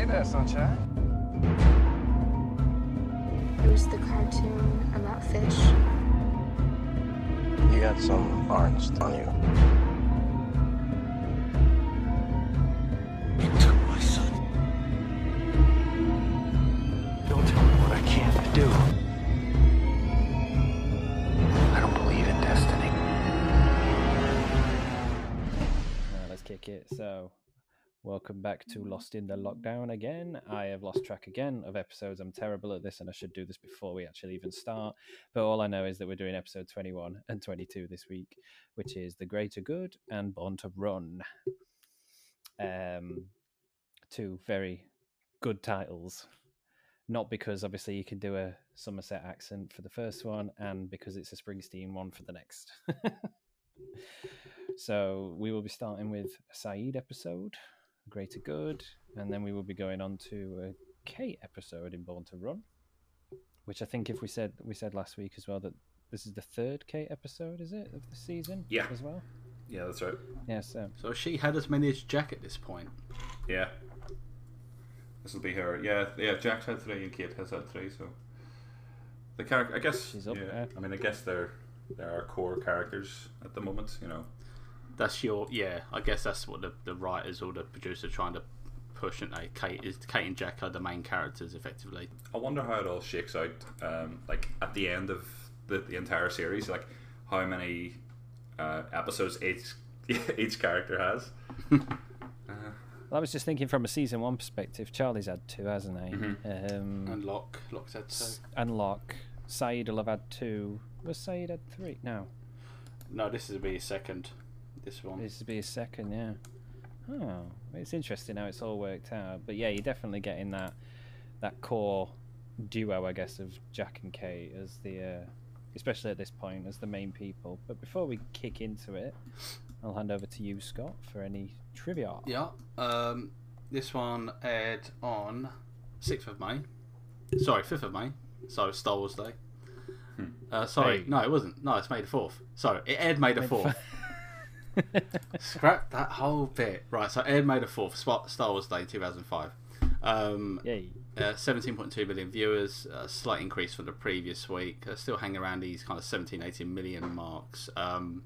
Hey there, sunshine. It was the cartoon about fish. You got some orange on you. Welcome back to Lost in the Lockdown again. I have lost track again of episodes. I'm terrible at this, and I should do this before we actually even start. But all I know is that we're doing episode 21 and 22 this week, which is The Greater Good and Born to Run. Um, two very good titles. Not because obviously you can do a Somerset accent for the first one, and because it's a Springsteen one for the next. So we will be starting with a Sayid episode, Greater Good, and then we will be going on to a Kate episode in Born to Run, which I think if we said we said last week as well that this is the third Kate episode, is it, of the season? Yeah. As well? Yeah, that's right. Yeah, so So she had as many as Jack at this point. Yeah. This will be her. Yeah, yeah. Jack had three and Kate has had three. So the character, I guess. She's up yeah. there. I mean, I guess they're they're our core characters at the moment. You know. That's your yeah. I guess that's what the, the writers or the producer are trying to push. And they Kate is Kate and Jack are the main characters effectively. I wonder how it all shakes out. Um, like at the end of the, the entire series, like how many uh, episodes each each character has. I was just thinking from a season one perspective. Charlie's had two, hasn't he? Mm-hmm. Um, And Locke Locke's had two. and Locke. Sayid will have had two. Was Sayid had three? No, No, this will be his second. This one. This would be a second, yeah. Oh, it's interesting how it's all worked out. But yeah, you're definitely getting that that core duo, I guess, of Jack and Kate as the, uh, especially at this point, as the main people. But before we kick into it, I'll hand over to you, Scott, for any trivia. Yeah. Um, this one aired on sixth of May. Sorry, fifth of May. So Star Wars Day. Uh, sorry, Hey. no, it wasn't. No, it's May the fourth. Sorry, it aired May the May the fourth. Scrap that whole bit. Right, so it made a fourth. Star Wars Day, two thousand five. Um, Yay. uh, 17.2 million viewers, a slight increase from the previous week. Uh, still hanging around these kind of 17, 18 million marks. Um,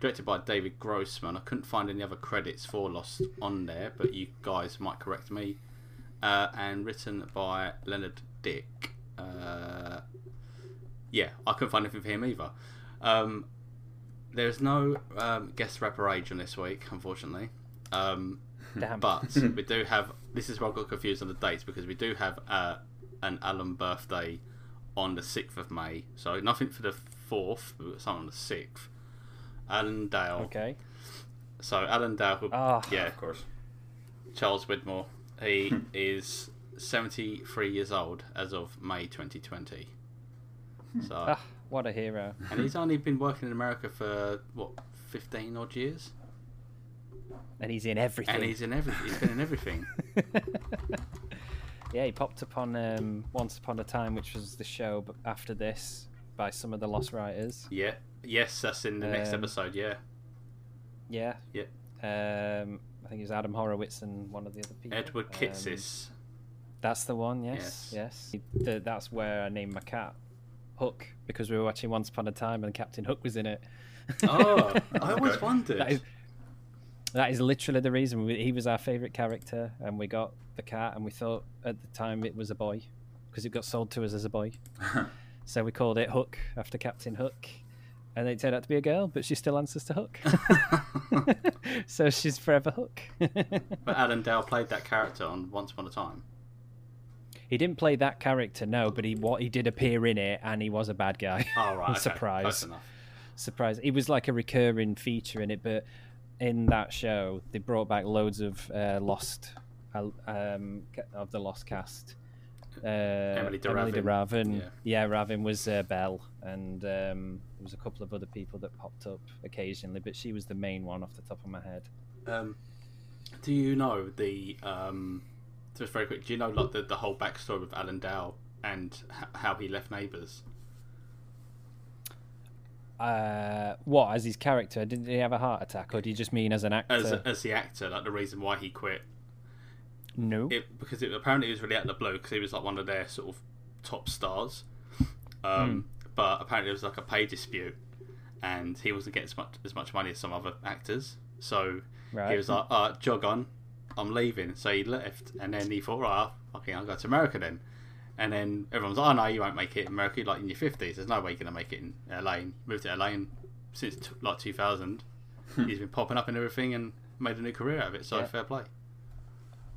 directed by David Grossman. I couldn't find any other credits for Lost on there, but you guys might correct me. Uh, and written by Leonard Dick. Uh, yeah, I couldn't find anything for him either. Um, there's no um, guest rapper age on this week, unfortunately. Um, Damn. but we do have. This is where I got confused on the dates because we do have uh, an Alan birthday on the sixth of May. So nothing for the fourth, but we've got something on the sixth. Alan Dale. Okay. So Alan Dale, who, Ah. yeah, Of course. Charles Widmore. He is seventy-three years old as of May 2020. So, Ah, what a hero. and he's only been working in America for what, fifteen odd years, And he's in everything. and he's in everything. He's been in everything. yeah, he popped up on um, Once Upon a Time, which was the show after this by some of the Lost Writers. Yeah. Yes, that's in the next Um, episode. Yeah. Yeah. Yeah. Um, I think it was Adam Horowitz and one of the other people. Edward Um, Kitsis. that's the one. Yes. Yes. Yes. The- that's where I named my cat Hook because we were watching Once Upon a Time and Captain Hook was in it. oh, I always Okay. wondered. That is, that is literally the reason. We, he was our favourite character, and we got the cat, and we thought at the time it was a boy because it got sold to us as a boy. so we called it Hook after Captain Hook, and it turned out to be a girl, but she still answers to Hook. so she's forever Hook. But Alan Dale played that character on Once Upon a Time. He didn't play that character, no, but he what he did appear in it, and he was a bad guy. Oh right, okay. surprise. Surprise. It was like a recurring feature in it, but in that show, they brought back loads of uh, lost uh, um, of the lost cast. Uh, Emily de Emily de Ravin. yeah. Yeah, Ravin was uh, Belle, and um, there was a couple of other people that popped up occasionally, but she was the main one off the top of my head. Um, do you know the um, just very quick? Do you know like the, the whole backstory with Alan Dale and h- how he left Neighbours? Uh, what as his character? Did he have a heart attack, or do you just mean as an actor? As as the actor, like the reason why he quit. No. it because it apparently it was really out of the blue because he was like one of their sort of top stars. Um, But apparently it was like a pay dispute, and he wasn't getting as much as much money as some other actors. So Right. he was like, uh, "Jog on, I'm leaving." So he left, and then he thought, "Right, okay, I'll go to America then." And then everyone's like, "Oh no, you won't make it in America. Like in your fifties, there's no way you're gonna make it in LA." And moved to LA, and since t- like 2000, he's been popping up in everything and made a new career out of it. So Yeah. fair play.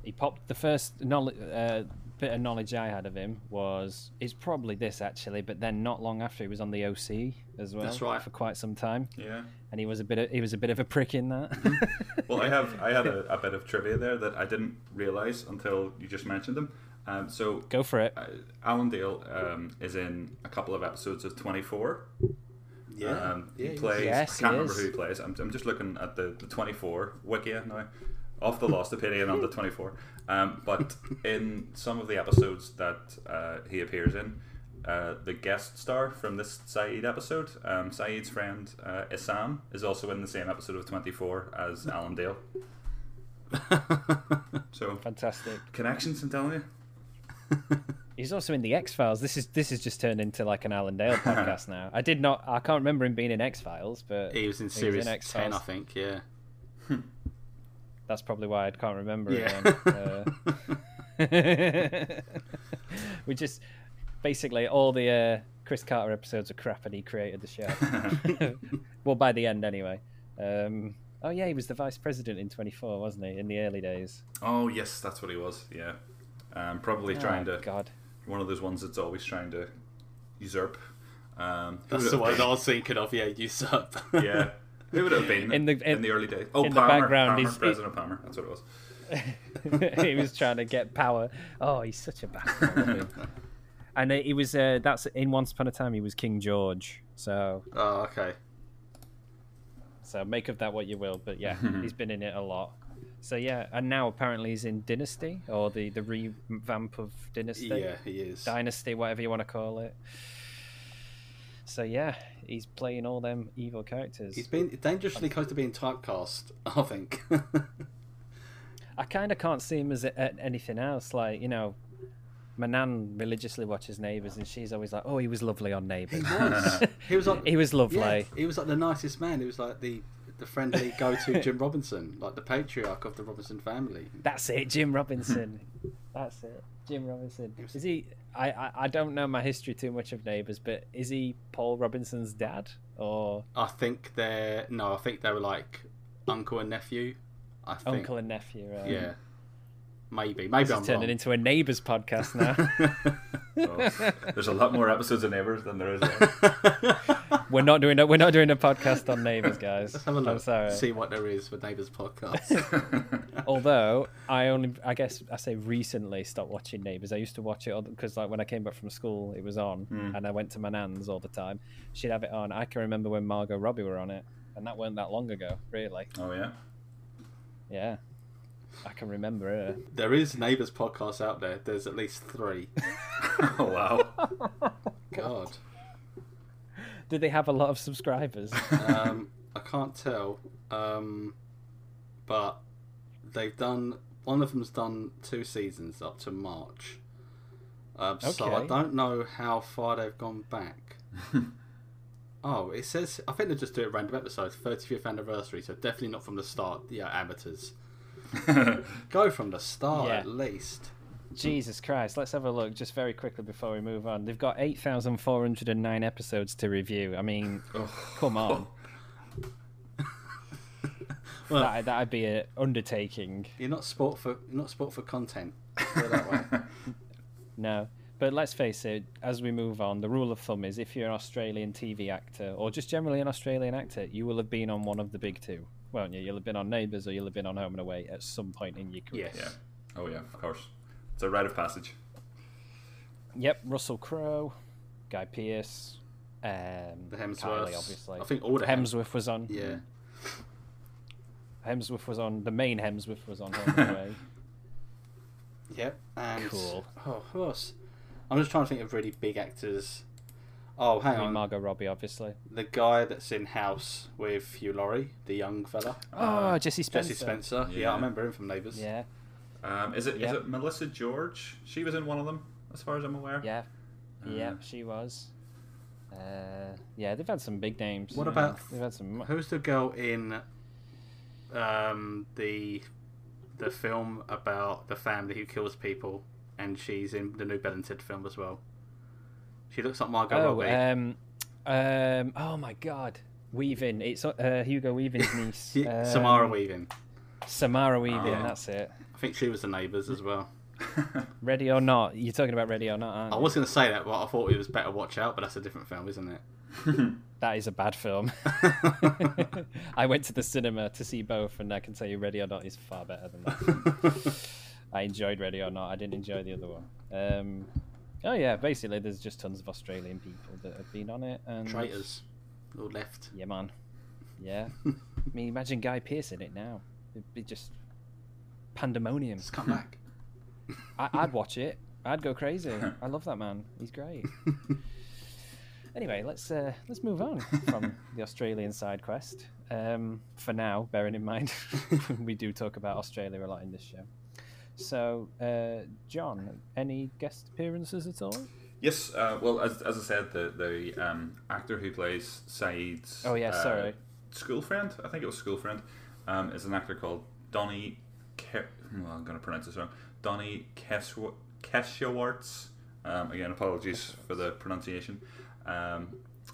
he popped the first knowledge, uh, bit of knowledge I had of him was it's probably this actually, but then not long after he was on the OC as well. That's right. for quite some time, Yeah. and he was a bit of, he was a bit of a prick in that. Well, I have I had a, a bit of trivia there that I didn't realize until you just mentioned them. Um, so Go for it. uh, Alan Dale um, is in a couple of episodes of Twenty Four. Um, he plays. Yes, I can't he remember is. who he plays. I'm, I'm just looking at the, the 24 wiki now, off the Lost Opinion on the 24. Um, but in some of the episodes that uh, he appears in, uh, the guest star from this Sayid episode, um, Sayid's friend uh, Essam, is also in the same episode of 24 as Alan Dale. So Fantastic. connections, I'm telling you. He's also in the X Files. This is this has just turned into like an Alan Dale podcast now. I did not. I can't remember him being in X Files, but He was in series X-Files. 10, I think, yeah. That's probably why I can't remember Yeah. it. Then. Uh, we just basically all the uh, Chris Carter episodes are crap, and he created the show. well, by the end, anyway. Um, oh yeah, he was the vice president in 24, wasn't he? In the early days. Oh, yes, that's what he was. Yeah. Um, probably trying oh, to. God. One of those ones that's always trying to usurp. Um, That's the one I was thinking of, yeah, usurp. Yeah. Who would have been In the- in, in- the early days? Oh, in the background, Palmer, he's- President Palmer. That's what it was. he was trying to get power. Oh, he's such a bastard. I love him. and he was. Uh, that's in Once Upon a Time. He was King George. So, oh, okay. so make of that what you will. But yeah, he's been in it a lot. So yeah, and now apparently he's in Dynasty or the the revamp of Dynasty, Yeah, he is. Dynasty, whatever you want to call it. So yeah, he's playing all them evil characters. He's been dangerously close to being typecast, I think. I kind of can't see him as a, a- anything else. Like you know, my nan religiously watches Neighbours, and she's always like, "Oh, he was lovely on Neighbours. he was. He was like he was lovely." Yeah, he was like the nicest man. He was like the the friendly go-to Jim Robinson, like the patriarch of the Robinson family. That's it, Jim Robinson. That's it, Jim Robinson. Is he? I, I I don't know my history too much of Neighbours, but is he Paul Robinson's dad or I think they're no, I think they were like uncle and nephew. I think. uncle and nephew? Right? Yeah. Maybe. Maybe This I'm turning wrong. into a Neighbours podcast now. Well, there's a lot more episodes of Neighbours than there is. We're not doing a, we're not doing a podcast on Neighbours, guys. Let's have a look. I'm sorry. See what there is for Neighbours podcast. Although I only, I guess I say recently stopped watching Neighbours. I used to watch it because like when I came back from school, it was on, hmm. and I went to my nan's all the time. She'd have it on. I can remember when Margot Robbie were on it, and that weren't that long ago, really. oh yeah. Yeah, I can remember her. there is Neighbours podcasts out there. There's at least three. Oh wow. God. Did they have a lot of subscribers? um, I can't tell, um, but they've done. One of them's done two seasons up to March. Um, So I don't know how far they've gone back. oh, it says I think they just do it random episodes, 35th anniversary. So definitely not from the start. Yeah, amateurs. Go from the start Yeah. at least. Jesus Christ! Let's have a look just very quickly before we move on. They've got eight thousand four hundred and nine episodes to review. I mean, oh, come on. Well- that that'd be an undertaking. You're not sport for you're not sport for content. Put it that way. No. But let's face it, as we move on, the rule of thumb is if you're an Australian TV actor or just generally an Australian actor, you will have been on one of the big two, won't you? You'll have been on Neighbours or you'll have been on Home and Away at some point in your career. yes. Yeah. Oh yeah. Of course. It's a rite of passage. Yep, Russell Crowe, Guy Pearce, um, The Kylie, obviously. I think all the Hem- Hemsworth was on. Yeah. Hemsworth was on. The main Hemsworth was on Home and Away. Yep. And Cool. Oh, who else? I'm just trying to think of really big actors. Oh, hang I mean, on. Margot Robbie, obviously. The guy that's in House with Hugh Laurie, the young fella. Oh, Jesse Spencer. Jesse Spencer. Yeah. Yeah. I remember him from Neighbours. Yeah. Um, is it is Yeah. it Melissa George? She was in one of them, as far as I'm aware. Yeah, yeah, Uh, she was. Uh, yeah, they've had some big names. What Yeah, about- they've had some? Who's the girl in um, the the film about the family who kills people, and she's in the new Bill and Ted film as well. She looks like Margot Oh, Robbie. um, um, oh my God, Weaving. It's uh, Hugo Weaving's niece, Yeah, um, Samara Weaving. Samara Weaving. Oh. That's it. I think she was the neighbours as well. Ready or not? You're talking about Ready or Not, aren't I was going to say that, but I thought it was better Watch Out, but that's a different film, isn't it? That is a bad film. I went to the cinema to see both, and I can tell you, Ready or Not is far better than that. I enjoyed Ready or Not. I didn't enjoy the other one. Um, oh yeah, basically, there's just tons of Australian people that have been on it, and Traitors. All left. Yeah, man. Yeah. I mean, imagine Guy Pearce in it now. It'd be just pandemonium. Just come back. I- I'd watch it. I'd go crazy. I love that man. He's great. Anyway, let's uh, let's move on from the Australian side quest. Um, for now, bearing in mind we do talk about Australia a lot in this show. So, uh, John, any guest appearances at all? Yes, uh, well, as, as I said, the the um, actor who plays Sayid's Oh, yeah, uh, sorry. school friend, I think it was school friend, um, is an actor called Donny. Ke- well, I'm going to pronounce this wrong. Donny Keshawarz. Um, again, apologies for the pronunciation. Um,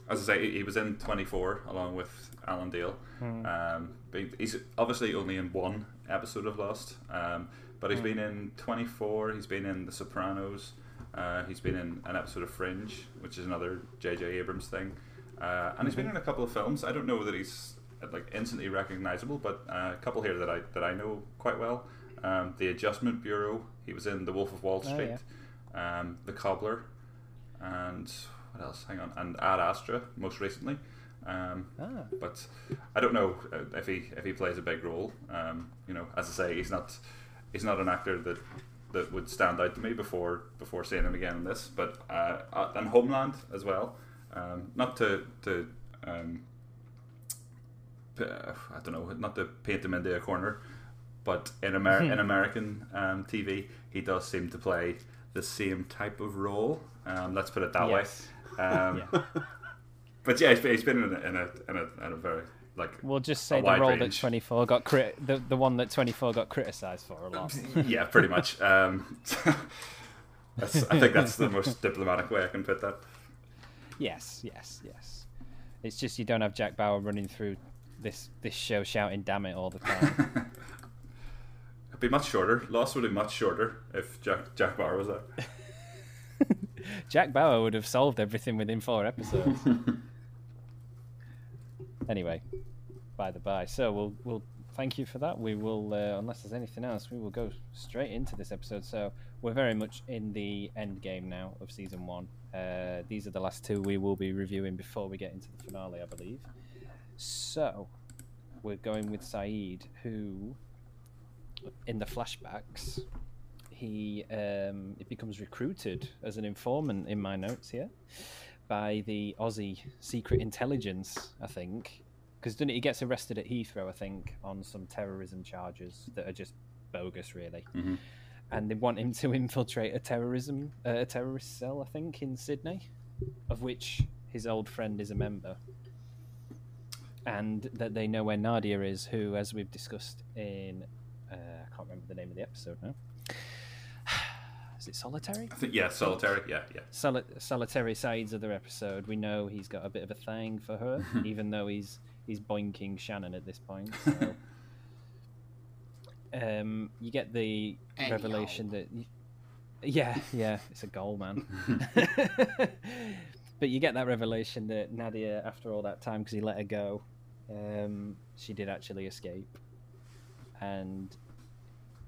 as I say, he- was in 24 along with Alan Dale. Um, but he's obviously only in one episode of Lost, um, but he's been in 24. He's been in The Sopranos. Uh, he's been in an episode of Fringe, which is another J.J. Abrams thing, uh, and he's been in a couple of films. I don't know that he's like instantly recognizable, but uh, a couple here that I that I know quite well. Um, the Adjustment Bureau. He was in The Wolf of Wall Oh, Street. um, the Cobbler, and what else? Hang on, and Ad Astra most recently. Um, Ah, but I don't know uh, if he if he plays a big role. Um, you know, as I say, he's not he's not an actor that that would stand out to me before before seeing him again in this. But uh, uh, and Homeland as well. Um, not to to um, uh, I don't know, not to paint him into a corner, but in Amer- in American um, TV, he does seem to play the same type of role. Um, let's put it that Yes. way. Um, yeah. but yeah, he's been, he's been in a, in a in a in a very like We'll just say the role that 24 got crit- the the one that 24 got criticized for a lot. yeah, pretty much. Um, that's, I think that's the most diplomatic way I can put that. Yes, yes, yes. It's just you don't have Jack Bauer running through this this show shouting "damn it" all the time. It'd be much shorter. Lost would be much shorter if Jack Jack Bauer was there. Jack Bauer would have solved everything within four episodes. Anyway, by the by, so we'll we'll thank you for that. We will, uh, unless there's anything else, we will go straight into this episode. So we're very much in the end game now of season one. Uh, these are the last two we will be reviewing before we get into the finale, I believe. So we're going with Sayid, who, in the flashbacks, he um, it becomes recruited as an informant in my notes here by the Aussie secret intelligence, I think, because he gets arrested at Heathrow, I think, on some terrorism charges that are just bogus, really. Mhm. And they want him to infiltrate a terrorism uh, a terrorist cell, I think, in Sydney, of which his old friend is a member. And that they know where Nadia is, who, as we've discussed in, uh, I can't remember the name of the episode now. Is it Solitary? I think yeah, solitary. Yeah, yeah. Soli- solitary sides of the episode, we know he's got a bit of a thing for her, even though he's he's boinking Shannon at this point. So. um, you get the Any revelation that, y- yeah, yeah, it's a goal, man. but you get that revelation that Nadia, after all that time, because he let her go, um, she did actually escape, and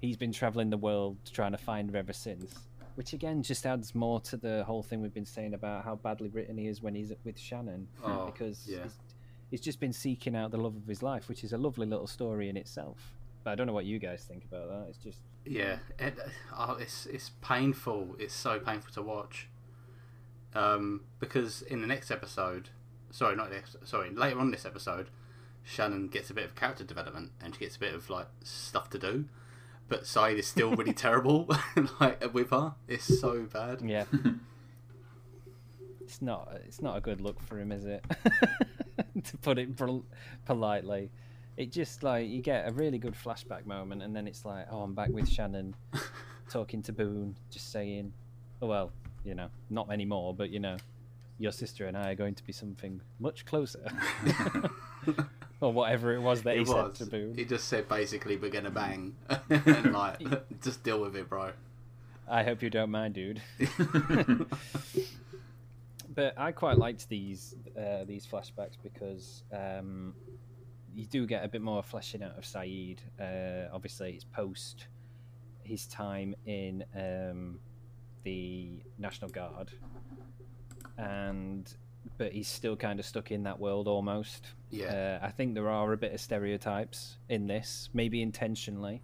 he's been traveling the world trying to find her ever since. Which again just adds more to the whole thing we've been saying about how badly written he is when he's with Shannon, Oh, because yeah. he's, he's just been seeking out the love of his life, which is a lovely little story in itself. But I don't know what you guys think about that. It's just Yeah, it, oh, it's it's painful. It's so painful to watch. Um, because in the next episode, sorry, not this, sorry, later on this episode, Shannon gets a bit of character development and she gets a bit of like stuff to do. But Sayid is still really terrible. like with her, it's so bad. Yeah. it's not. It's not a good look for him, is it? to put it pol- politely. It just like you get a really good flashback moment, and then it's like, oh, I'm back with Shannon, talking to Boone, just saying, oh well, you know, not anymore, but you know, your sister and I are going to be something much closer, or whatever it was that he It said was. to Boone. He just said basically we're gonna bang, and like just deal with it, bro. I hope you don't mind, dude. but I quite liked these uh, these flashbacks because um, you do get a bit more fleshing out of Sayid. Uh, obviously, it's post his time in um, the National Guard, and but he's still kind of stuck in that world almost. Yeah. Uh, I think there are a bit of stereotypes in this, maybe intentionally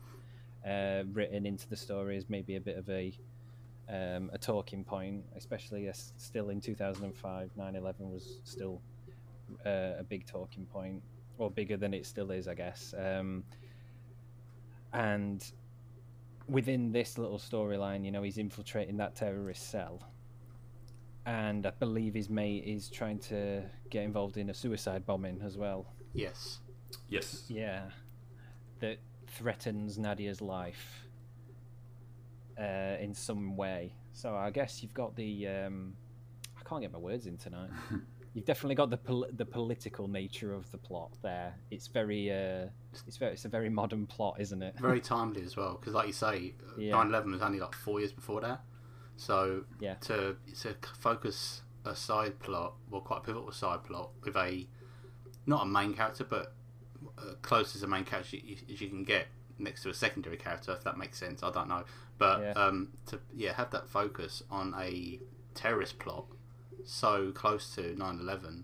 uh, written into the story as maybe a bit of a um, a talking point, especially as still in 2005, 9/11 was still uh, a big talking point, or bigger than it still is, I guess. Um, and within this little storyline, you know, he's infiltrating that terrorist cell, and I believe his mate is trying to get involved in a suicide bombing as well. Yes. Yes. Yeah, that threatens Nadia's life uh, in some way. So I guess you've got the. Um, I can't get my words in tonight. you've definitely got the pol- the political nature of the plot there. It's very. Uh, it's very. It's a very modern plot, isn't it? Very timely as well, because like you say, Yeah. 9/11 was only like four years before that. So Yeah. to to focus a side plot, well, quite a pivotal side plot with a not a main character, but uh, close as a main character as you can get next to a secondary character, if that makes sense. I don't know, but Yeah. um, to yeah have that focus on a terrorist plot so close to 9/11.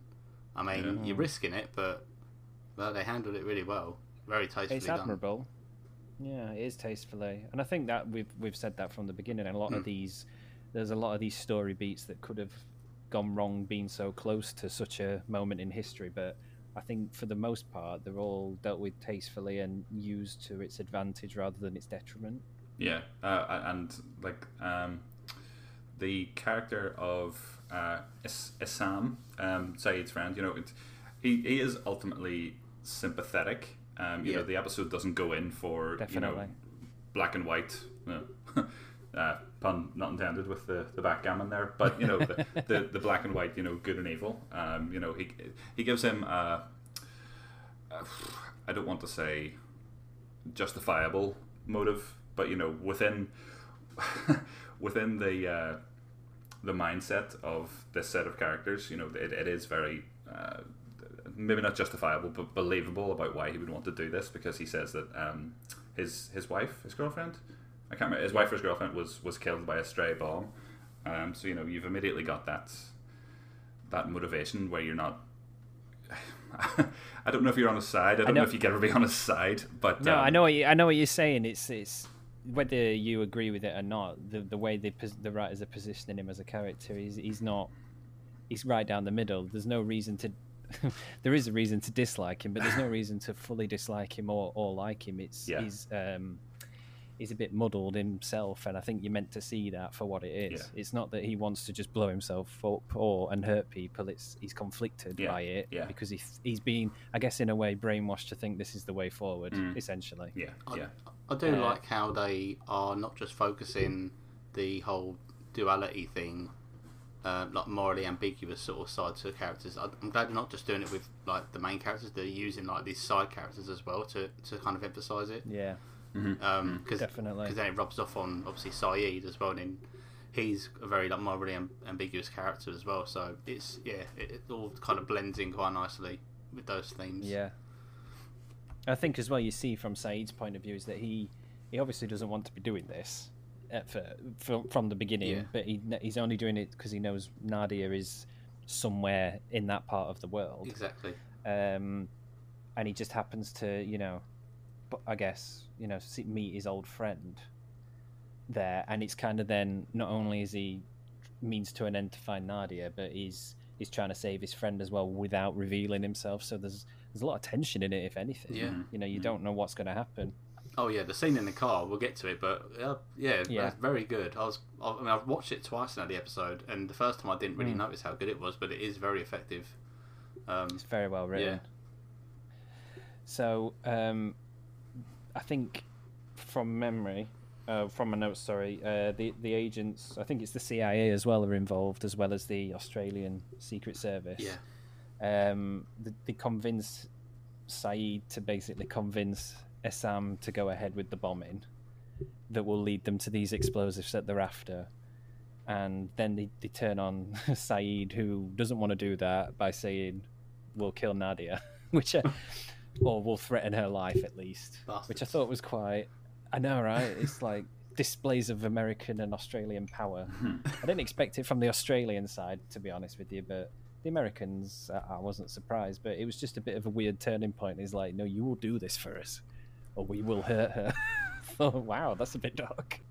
I mean, you're risking it, but well, they handled it really well. Very tastefully it's done. admirable. Yeah, it is tastefully, and I think that we've we've said that from the beginning. And a lot Hmm. of these, there's a lot of these story beats that could have gone wrong being so close to such a moment in history, but I think for the most part they're all dealt with tastefully and used to its advantage rather than its detriment. Yeah, uh, and like um, the character of uh, Is- Essam, um, Sayid's friend, you know, it, he, he is ultimately sympathetic. Um, you know, the episode doesn't go in for you Definitely. know black and white. No. uh, pun not intended with the, the backgammon there, but you know the, the, the black and white, you know, good and evil. Um, you know, he he gives him uh, I don't want to say justifiable motive, but you know within within the uh, the mindset of this set of characters, you know, it, it is very uh, maybe not justifiable, but believable about why he would want to do this because he says that um, his his wife, his girlfriend, I can't remember, his wife or his girlfriend was was killed by a stray bomb. Um, so you know you've immediately got that that motivation where you're not. I don't know if you're on his side. I don't know. know- if you can ever be on his side, but No, um, I know what you, I know what you're saying. It's it's whether you agree with it or not. The the way the the writers are positioning him as a character, he's he's not. He's right down the middle. There's no reason to. there is a reason to dislike him, but there's no reason to fully dislike him or, or like him. It's Yeah. he's um he's a bit muddled himself, and I think you're meant to see that for what it is. Yeah. It's not that he wants to just blow himself up or and hurt people. It's he's conflicted Yeah, by it yeah. because he he's been, I guess, in a way, brainwashed to think this is the way forward. Mm. Essentially, Yeah, I, yeah, I do Uh, like how they are not just focusing the whole duality thing, uh, like morally ambiguous sort of side to the characters. I- I'm glad they're not just doing it with like the main characters. They're using like these side characters as well to, to kind of emphasise it. yeah. Um, cause, Definitely. Because then it rubs off on obviously Sayid as well, and then he's a very like morally am- ambiguous character as well. So it's yeah, it, it all kind of blends in quite nicely with those themes. Yeah. I think as well you see from Sayid's point of view is that he he obviously doesn't want to be doing this at fir- from from the beginning, Yeah. but he he's only doing it because he knows Nadia is somewhere in that part of the world, exactly. um, and he just happens to you know, but I guess you know see, meet his old friend there, and it's kind of then not only is he means to an end to find Nadia, but he's he's trying to save his friend as well without revealing himself. So there's there's a lot of tension in it, if anything. Yeah. You know, you don't know what's going to happen. Oh yeah, the scene in the car. We'll get to it, but uh, yeah, Yeah. that's very good. I was, I mean, I've watched it twice now the episode, and the first time I didn't really Mm. notice how good it was, but it is very effective. Um, It's very well written. So, um, I think from memory, uh, from my notes, sorry, uh, the the agents, I think it's the CIA as well, are involved, as well as the Australian Secret Service. yeah, Um, they, they convince Sayid to basically convince Essam to go ahead with the bombing that will lead them to these explosives that they're after. And then they, they turn on Sayid, who doesn't want to do that, by saying, We'll kill Nadia, which, uh, or will threaten her life at least, which I thought was quite. I know, right? It's like displays of American and Australian power. I didn't expect it from the Australian side, to be honest with you, but the Americans, uh, I wasn't surprised, but it was just a bit of a weird turning point. He's like, no, you will do this for us, or we will hurt her. oh, wow, that's a bit dark.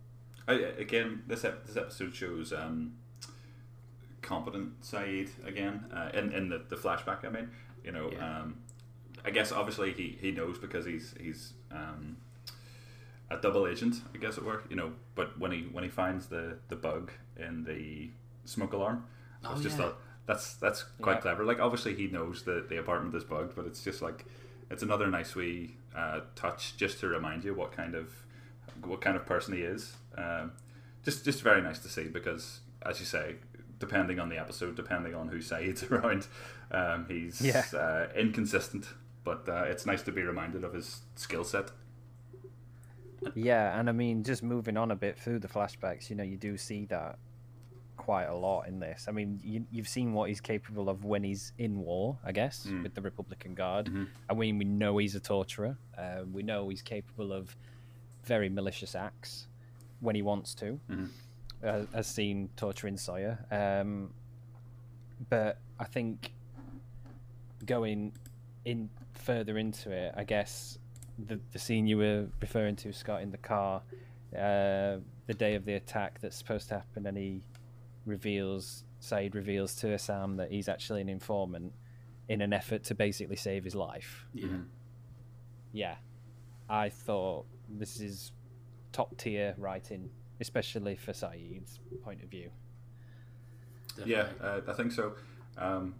I, again, this ep- this episode shows um, competent Sayid again uh, in in the, the flashback. I mean, you know, Yeah. um, I guess obviously he, he knows because he's he's um, a double agent, I guess it were. You know, but when he when he finds the, the bug in the smoke alarm, I was Oh, just yeah. thought that's that's quite Yeah. clever. Like obviously he knows that the apartment is bugged, but it's just like it's another nice wee uh, touch just to remind you what kind of what kind of person he is. Um, just just very nice to see because, as you say, depending on the episode, depending on who Sayid's around, um, he's Yeah. uh, inconsistent. But uh, it's nice to be reminded of his skill set. Yeah, and I mean, just moving on a bit through the flashbacks, you know, you do see that quite a lot in this. I mean, you, you've seen what he's capable of when he's in war, I guess, Mm. with the Republican Guard. Mhm. I mean, we know he's a torturer. Uh, we know he's capable of very malicious acts when he wants to, Mhm. uh, as seen torturing Sawyer. Um, but I think going in further into it, I guess the the scene you were referring to, Scott, in the car, uh, the day of the attack that's supposed to happen, and he reveals, Sayid reveals to Essam that he's actually an informant in an effort to basically save his life. yeah. Mhm. Yeah, I thought this is top tier writing, especially for Sayid's point of view. Yeah, uh, I think so. Um,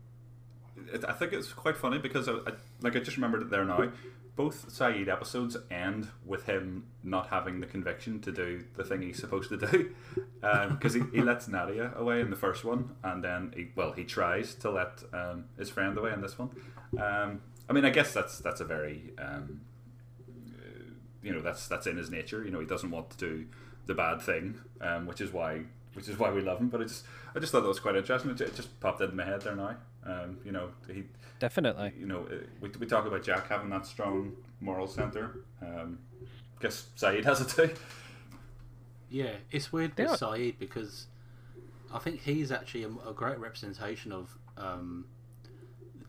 it, I think it's quite funny because I, I, like I just remembered it there now. Both Sayid episodes end with him not having the conviction to do the thing he's supposed to do, because he, he lets Nadia away in the first one, and then he well he tries to let um, his friend away in this one. Um, I mean, I guess that's that's a very um, uh, you know that's that's in his nature. You know, he doesn't want to do the bad thing, um, which is why which is why we love him. But I just I just thought that was quite interesting. It just popped into my head there now. Um, you know, he Definitely. you know uh, we, we talk about Jack having that strong moral center. Um, guess Sayid has it too. Yeah, it's weird They with are- Sayid because I think he's actually a, a great representation of um,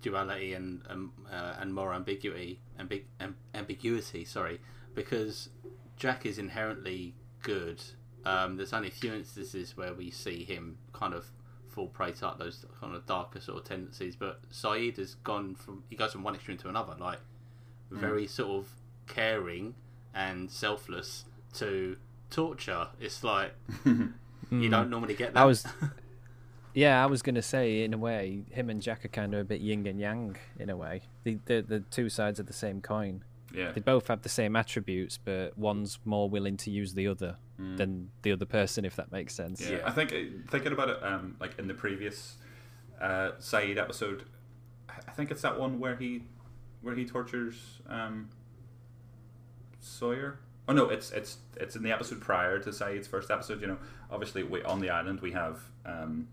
duality and um, uh, and more ambiguity ambig- am- ambiguity. Sorry, because Jack is inherently good. Um, there's only a few instances where we see him kind of fall prey to like, those kind of darker sort of tendencies, but Sayid has gone from he goes from one extreme to another, like mm. very sort of caring and selfless to torture. It's like you mm. don't normally get that. I was, yeah, I was gonna say in a way, him and Jack are kind of a bit yin and yang in a way. The the, the two sides of the same coin. Yeah, They both have the same attributes, but one's more willing to use the other than the other person, if that makes sense. Yeah, I think thinking about it, um, like in the previous uh, Sayid episode, I think it's that one where he where he tortures um, Sawyer. Oh no, it's it's it's in the episode prior to Sayid's first episode. You know, obviously we on the island we have um,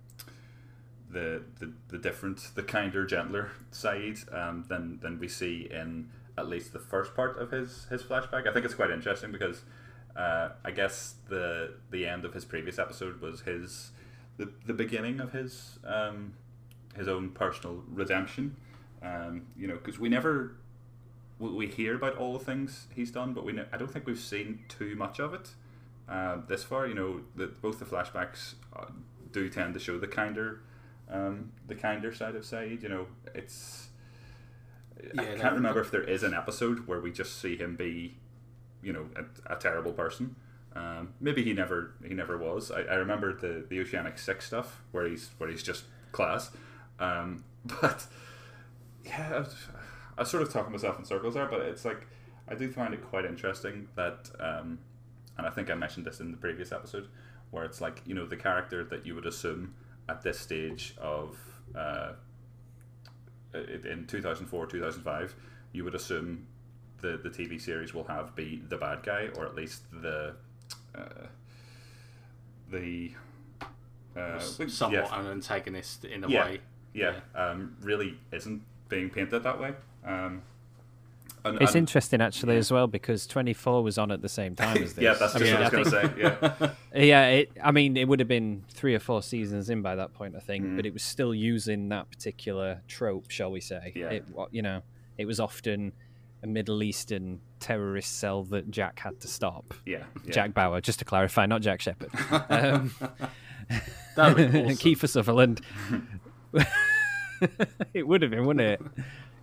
the, the the different, the kinder, gentler Sayid um, than than we see in at least the first part of his his flashback. I think it's quite interesting because uh, I guess the the end of his previous episode was his the, the beginning of his um, his own personal redemption. Um, you know, because we never we, we hear about all the things he's done, but we ne- I don't think we've seen too much of it uh, this far. You know, the, both the flashbacks uh, do tend to show the kinder um, the kinder side of Sayid. You know, it's I can't remember if there is an episode where we just see him be you know a, a terrible person. Um, maybe he never he never was. I, I remember the the Oceanic Six stuff where he's where he's just class. Um, but yeah, I was, I was sort of talking myself in circles there. But it's like I do find it quite interesting that, um, and I think I mentioned this in the previous episode, where it's like you know the character that you would assume at this stage of uh, in 2004 2005 you would assume the the TV series will have be the bad guy or at least the uh, the uh, somewhat yeah, an antagonist in a Yeah. way. yeah, Um, really isn't being painted that way. Um, and, It's and- interesting actually as well because 24 was on at the same time as this. Yeah, that's I mean, what I was going to say. Yeah, Yeah, it, I mean, it would have been three or four seasons in by that point, I think, Mm. but it was still using that particular trope, shall we say? Yeah. It, you know, it was often a Middle Eastern terrorist cell that Jack had to stop. yeah, yeah. Jack Bauer, just to clarify, not Jack Shephard. Um, That would awesome. Kiefer Sutherland. it would have been, wouldn't it?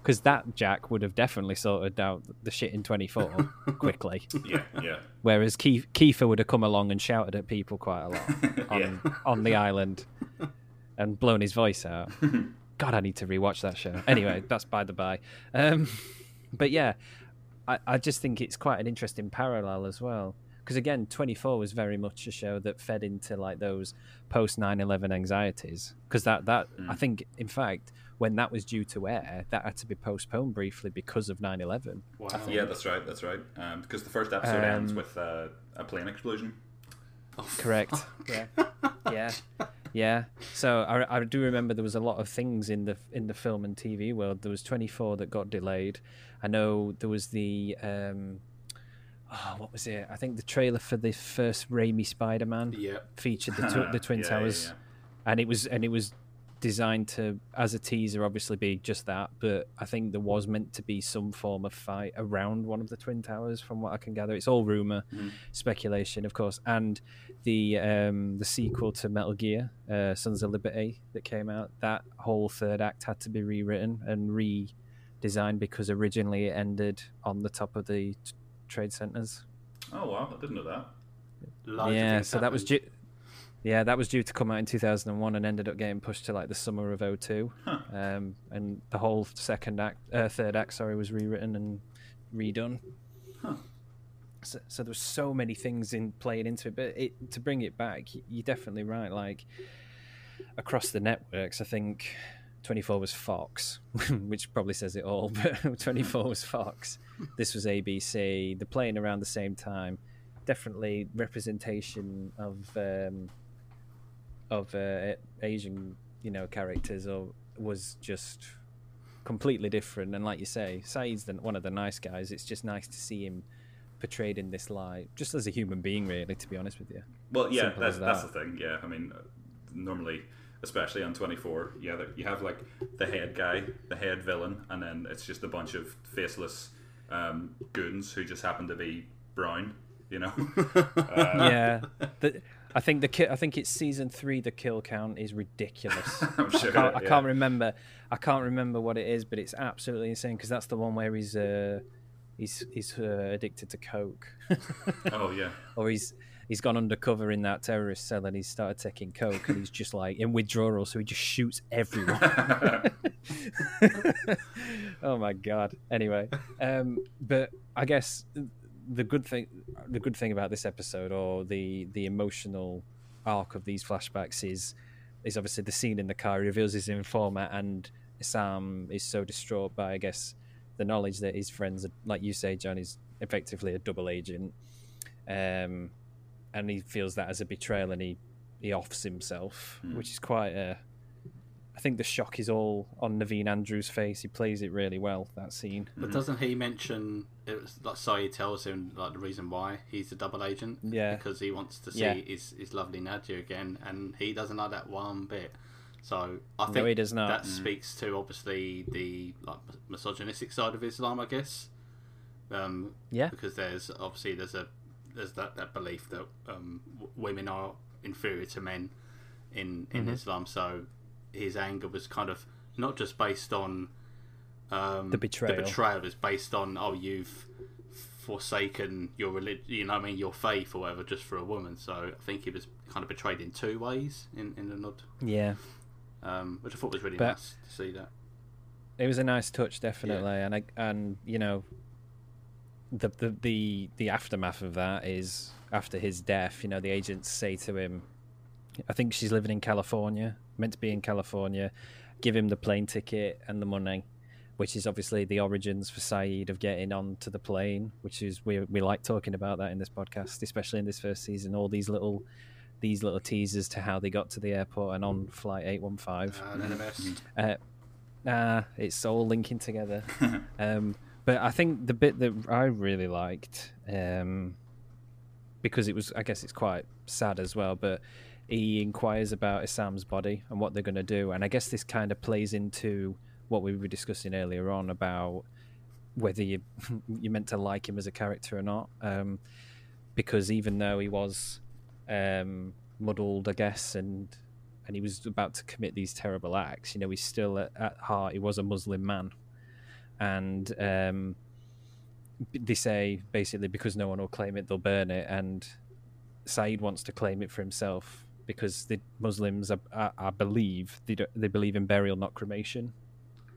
Because that Jack would have definitely sorted out the shit in 24 quickly. yeah, yeah. Whereas Keith, Kiefer would have come along and shouted at people quite a lot on, Yeah. on the island and blown his voice out. God, I need to rewatch that show. Anyway, that's by the by. Um, but yeah, I, I just think it's quite an interesting parallel as well. Because again, 24 was very much a show that fed into like those post 9 11 anxieties. Because that, that I think, in fact, when that was due to air, that had to be postponed briefly because of 9 11. Wow. Yeah, that's right. That's right. Um, because the first episode ends Um, with uh, a plane explosion. Correct. yeah. Yeah. Yeah. So I, I do remember there was a lot of things in the in the film and TV world. There was 24 that got delayed. I know there was the um oh, what was it? I think the trailer for the first Raimi Spider-Man Yeah. featured the, tw- the Twin Yeah, Towers, yeah. and it was and it was designed to as a teaser obviously be just that but i think there was meant to be some form of fight around one of the twin towers from what i can gather it's all rumor speculation of course and the um the sequel to metal gear uh sons of liberty that came out that whole third act had to be rewritten and redesigned because originally it ended on the top of the t- trade centers Oh wow, I didn't know that. Loads yeah things so that was happened. Yeah that was due to come out in 2001 and ended up getting pushed to like the summer of 02 um, and the whole second act uh, third act sorry was rewritten and redone. So, so there was so many things in playing into it but it, to bring it back you're definitely right like across the networks i think 24 was fox which probably says it all but 24 was fox. This was abc they're playing around the same time. Definitely representation of um, of uh, Asian, you know, characters or was just completely different. And like you say, Sayid's the, one of the nice guys. It's just nice to see him portrayed in this light, just as a human being, really. To be honest with you. Well, yeah, that's as that's the thing. Yeah, I mean, uh, normally, especially on twenty four, yeah, you have like the head guy, the head villain, and then it's just a bunch of faceless um, goons who just happen to be brown. You know, yeah, the, I think the ki- I think it's season three. The kill count is ridiculous. I'm sure. I can't, I yeah. can't remember. I can't remember what it is, but it's absolutely insane because that's the one where he's uh, he's he's uh, addicted to coke, Oh yeah, or he's he's gone undercover in that terrorist cell and he's started taking coke and he's just like in withdrawal, so he just shoots everyone. oh my god. Anyway, um, but I guess the good thing the good thing about this episode or the the emotional arc of these flashbacks is is obviously the scene in the car reveals his informer and Sam is so distraught by I guess the knowledge that his friends are, like you say John is effectively a double agent um and he feels that as a betrayal and he he offs himself which is quite a I think the shock is all on Naveen Andrews' face. He plays it really well. That scene. But doesn't he mention it was like Sayid tells him like the reason why he's a double agent? Yeah. Because he wants to see Yeah. his, his lovely Nadia again and he doesn't like that one bit. So I No, think he does not. that speaks to obviously the like misogynistic side of Islam, I guess. Um, Yeah. Because there's obviously there's a there's that, that belief that um, w- women are inferior to men in in Mm-hmm. Islam. So his anger was kind of not just based on um, The betrayal. The betrayal is based on oh you've forsaken your religion, you know, I mean, your faith or whatever, just for a woman. So I think he was kind of betrayed in two ways in in the nod, Yeah, um, which I thought was really But- nice to see that. it was a nice touch, definitely, and I, and you know, the, the the the aftermath of that is after his death. You know, the agents say to him, "I think she's living in California, meant to be in California. Give him the plane ticket and the money." Which is obviously the origins for Sayid of getting onto the plane, which is we we like talking about that in this podcast, especially in this first season. All these little these little teasers to how they got to the airport and on flight eight one five. Uh, and NMS. Uh, nah, it's all linking together. um, but I think the bit that I really liked, um, because it was, I guess it's quite sad as well, but he inquires about Essam's body and what they're going to do. And I guess this kind of plays into what we were discussing earlier on about whether you you're meant to like him as a character or not. Um, because even though he was um, muddled, I guess, and and he was about to commit these terrible acts, you know, he's still at, at heart he was a Muslim man, and um, they say basically because no one will claim it, they'll burn it, and Sayid wants to claim it for himself because the Muslims, I, I, I believe, they, they believe in burial, not cremation.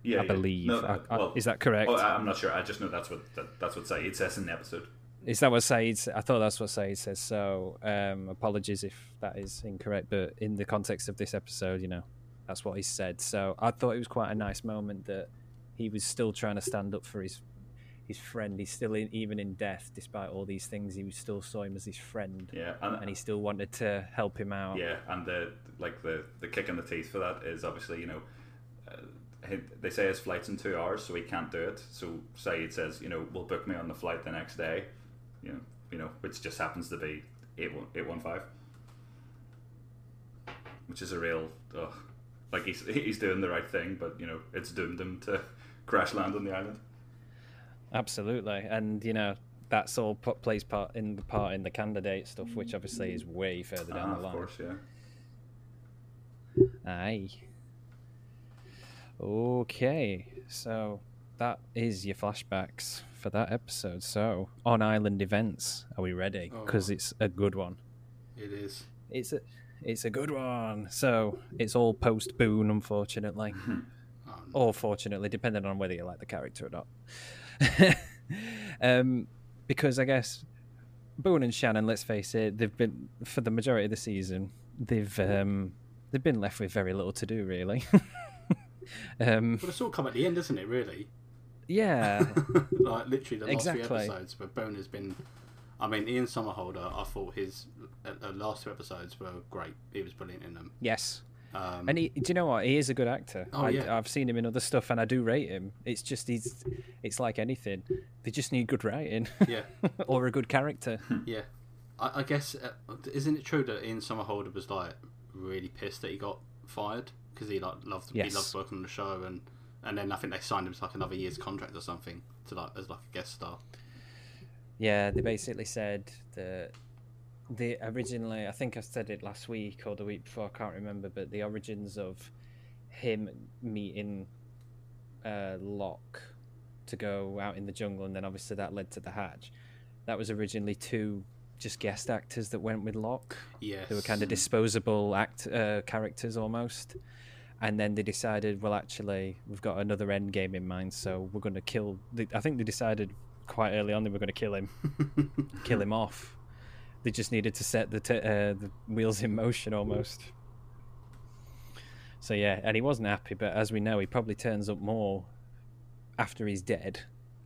Yeah, I yeah. believe. No, I- I- well, is that correct? Oh, I'm not sure. I just know that's what that, that's what Sayid says in the episode. Is that what Sayid? I thought that's what Sayid says. So, um, apologies if that is incorrect. But in the context of this episode, you know, that's what he said. So I thought it was quite a nice moment that he was still trying to stand up for his his friend. He's still in, even in death, despite all these things. He still saw him as his friend, Yeah, and, and he still wanted to help him out. yeah, and the like the the kick in the teeth for that is obviously you know. He- they say his flight's in two hours, so he can't do it. So Sayid says, you know, we'll book me on the flight the next day, you know, you know, which just happens to be eight one eight one five, which is a real, ugh, like he's he's doing the right thing, but you know, it's doomed him to crash land on the island. Absolutely, and you know that's all put, plays part in the part in the candidate stuff, which obviously is way further down Ah, the of line. course, yeah. Aye. Okay, so that is your flashbacks for that episode. So, on island events, are we ready? Because Oh. it's a good one. It is. It's a, it's a good one. So it's all post Boone, unfortunately, Oh, no. or fortunately, depending on whether you like the character or not. um, because I guess Boone and Shannon, let's face it, they've been for the majority of the season, they've um, they've been left with very little to do, really. um, But it's all come at the end, isn't it? Really, yeah, like literally the last Exactly. few episodes but Boone has been. I mean, Ian Somerhalder. I thought his uh, uh, last two episodes were great. He was brilliant in them. yes. Um, And he, do you know what? He is a good actor. Oh, I, yeah. I've seen him in other stuff, and I do rate him. It's just he's, it's like anything. They just need good writing, yeah, or a good character. yeah. I, I guess uh, isn't it true that Ian Somerhalder was like really pissed that he got fired because he like loved he Yes. loved working on the show and and then I think they signed him to like another year's contract or something to like as like a guest star. Yeah, they basically said that the originally, I think I said it last week or the week before, I can't remember, but the origins of him meeting uh, Locke to go out in the jungle, and then obviously that led to the Hatch. That was originally two just guest actors that went with Locke. Yes, They were kind of disposable act uh, characters almost. And then they decided, well, actually, we've got another end game in mind, so we're going to kill. They, I think they decided quite early on they were going to kill him, kill him off. They just needed to set the t- uh, the wheels in motion almost. So yeah, and he wasn't happy, but as we know, he probably turns up more after he's dead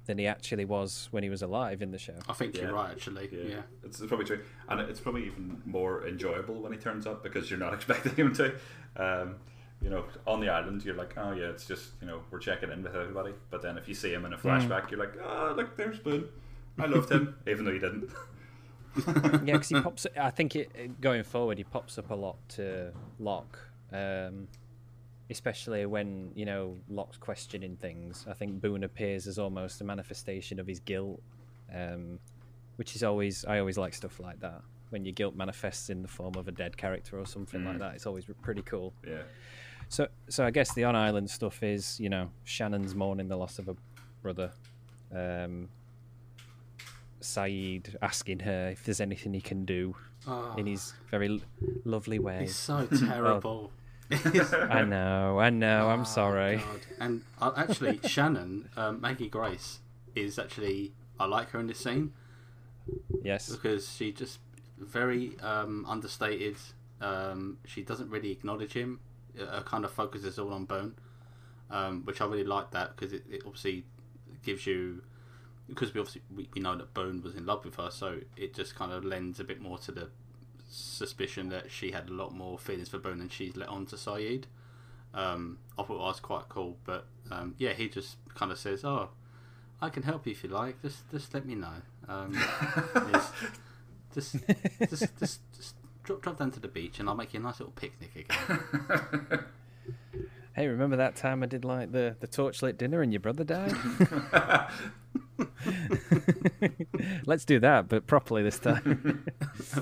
than he actually was when he was alive in the show. I think Yeah. you're right actually. Yeah, Yeah. It's, it's probably true, and it's probably even more enjoyable when he turns up because you're not expecting him to. Um, you know, on the island, you're like, oh yeah, it's just you know we're checking in with everybody. But then if you see him in a flashback, you're like, oh look, there's Boone. I loved him, even though you didn't. yeah, because he pops. I think it going forward, he pops up a lot to Locke, um, especially when you know Locke's questioning things. I think Boone appears as almost a manifestation of his guilt, um, which is always I always like stuff like that. When your guilt manifests in the form of a dead character or something like that, it's always pretty cool. yeah, So, so I guess the on island stuff is, you know, Shannon's mourning the loss of a brother. Um, Sayid asking her if there's anything he can do in his very l- lovely way. He's so terrible. I know, I know. I'm Oh, sorry. God. And uh, actually, Shannon, um, Maggie Grace, is actually I like her in this scene Yes. because she just very um, understated. Um, she doesn't really acknowledge him. Uh, kind of focuses all on Boone, um, which I really like that because it, it obviously gives you because we obviously we, we know that Boone was in love with her, so it just kind of lends a bit more to the suspicion that she had a lot more feelings for Boone than she's let on to Sayid. Um, I thought it was quite cool, but um, yeah, he just kind of says, "Oh, I can help you if you like. Just just let me know. Um, yes. just, just just just drop drop down to the beach, and I'll make you a nice little picnic again." Hey, remember that time I did like the the torchlit dinner and your brother died? Let's do that, but properly this time.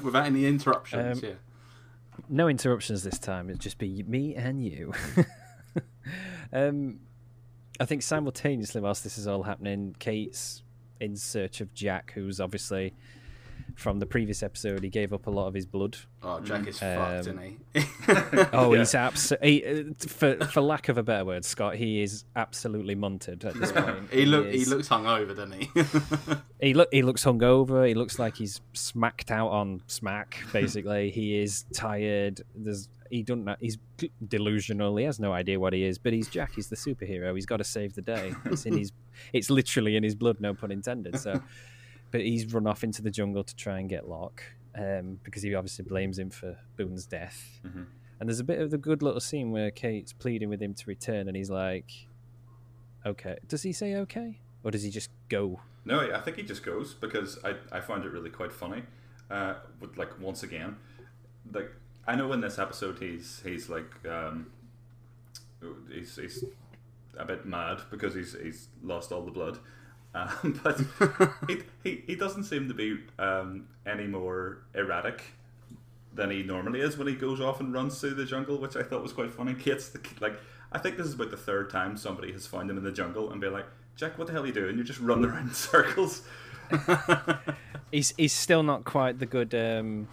Without any interruptions, Um, yeah. no interruptions this time. It'll just be me and you. um, I think simultaneously, whilst this is all happening, Kate's in search of Jack, who's obviously from the previous episode. He gave up a lot of his blood. Oh, Jack is um, fucked, isn't he? Oh, he's absolutely for for lack of a better word, Scott. He is absolutely munted at this point. he look he is- looks hungover, doesn't he? He look he looks hungover. He looks like he's smacked out on smack. Basically, he is tired. There's he don't know. He's delusional. He has no idea what he is. But he's Jack. He's the superhero. He's got to save the day. It's in his. It's literally in his blood. No pun intended. So, but he's run off into the jungle to try and get Locke um, because he obviously blames him for Boone's death. And there's a bit of the good little scene where Kate's pleading with him to return, and he's like, "Okay." Does he say okay, or does he just go? No, I think he just goes because I, I found it really quite funny. Uh, with like once again, like I know in this episode he's he's like um, he's he's a bit mad because he's he's lost all the blood, um, but he, he he doesn't seem to be um, any more erratic than he normally is when he goes off and runs through the jungle, which I thought was quite funny. Kate's the, like, I think this is about the third time somebody has found him in the jungle and be like, Jack, what the hell are you doing? You're just running around in circles. He's he's still not quite the good. Um,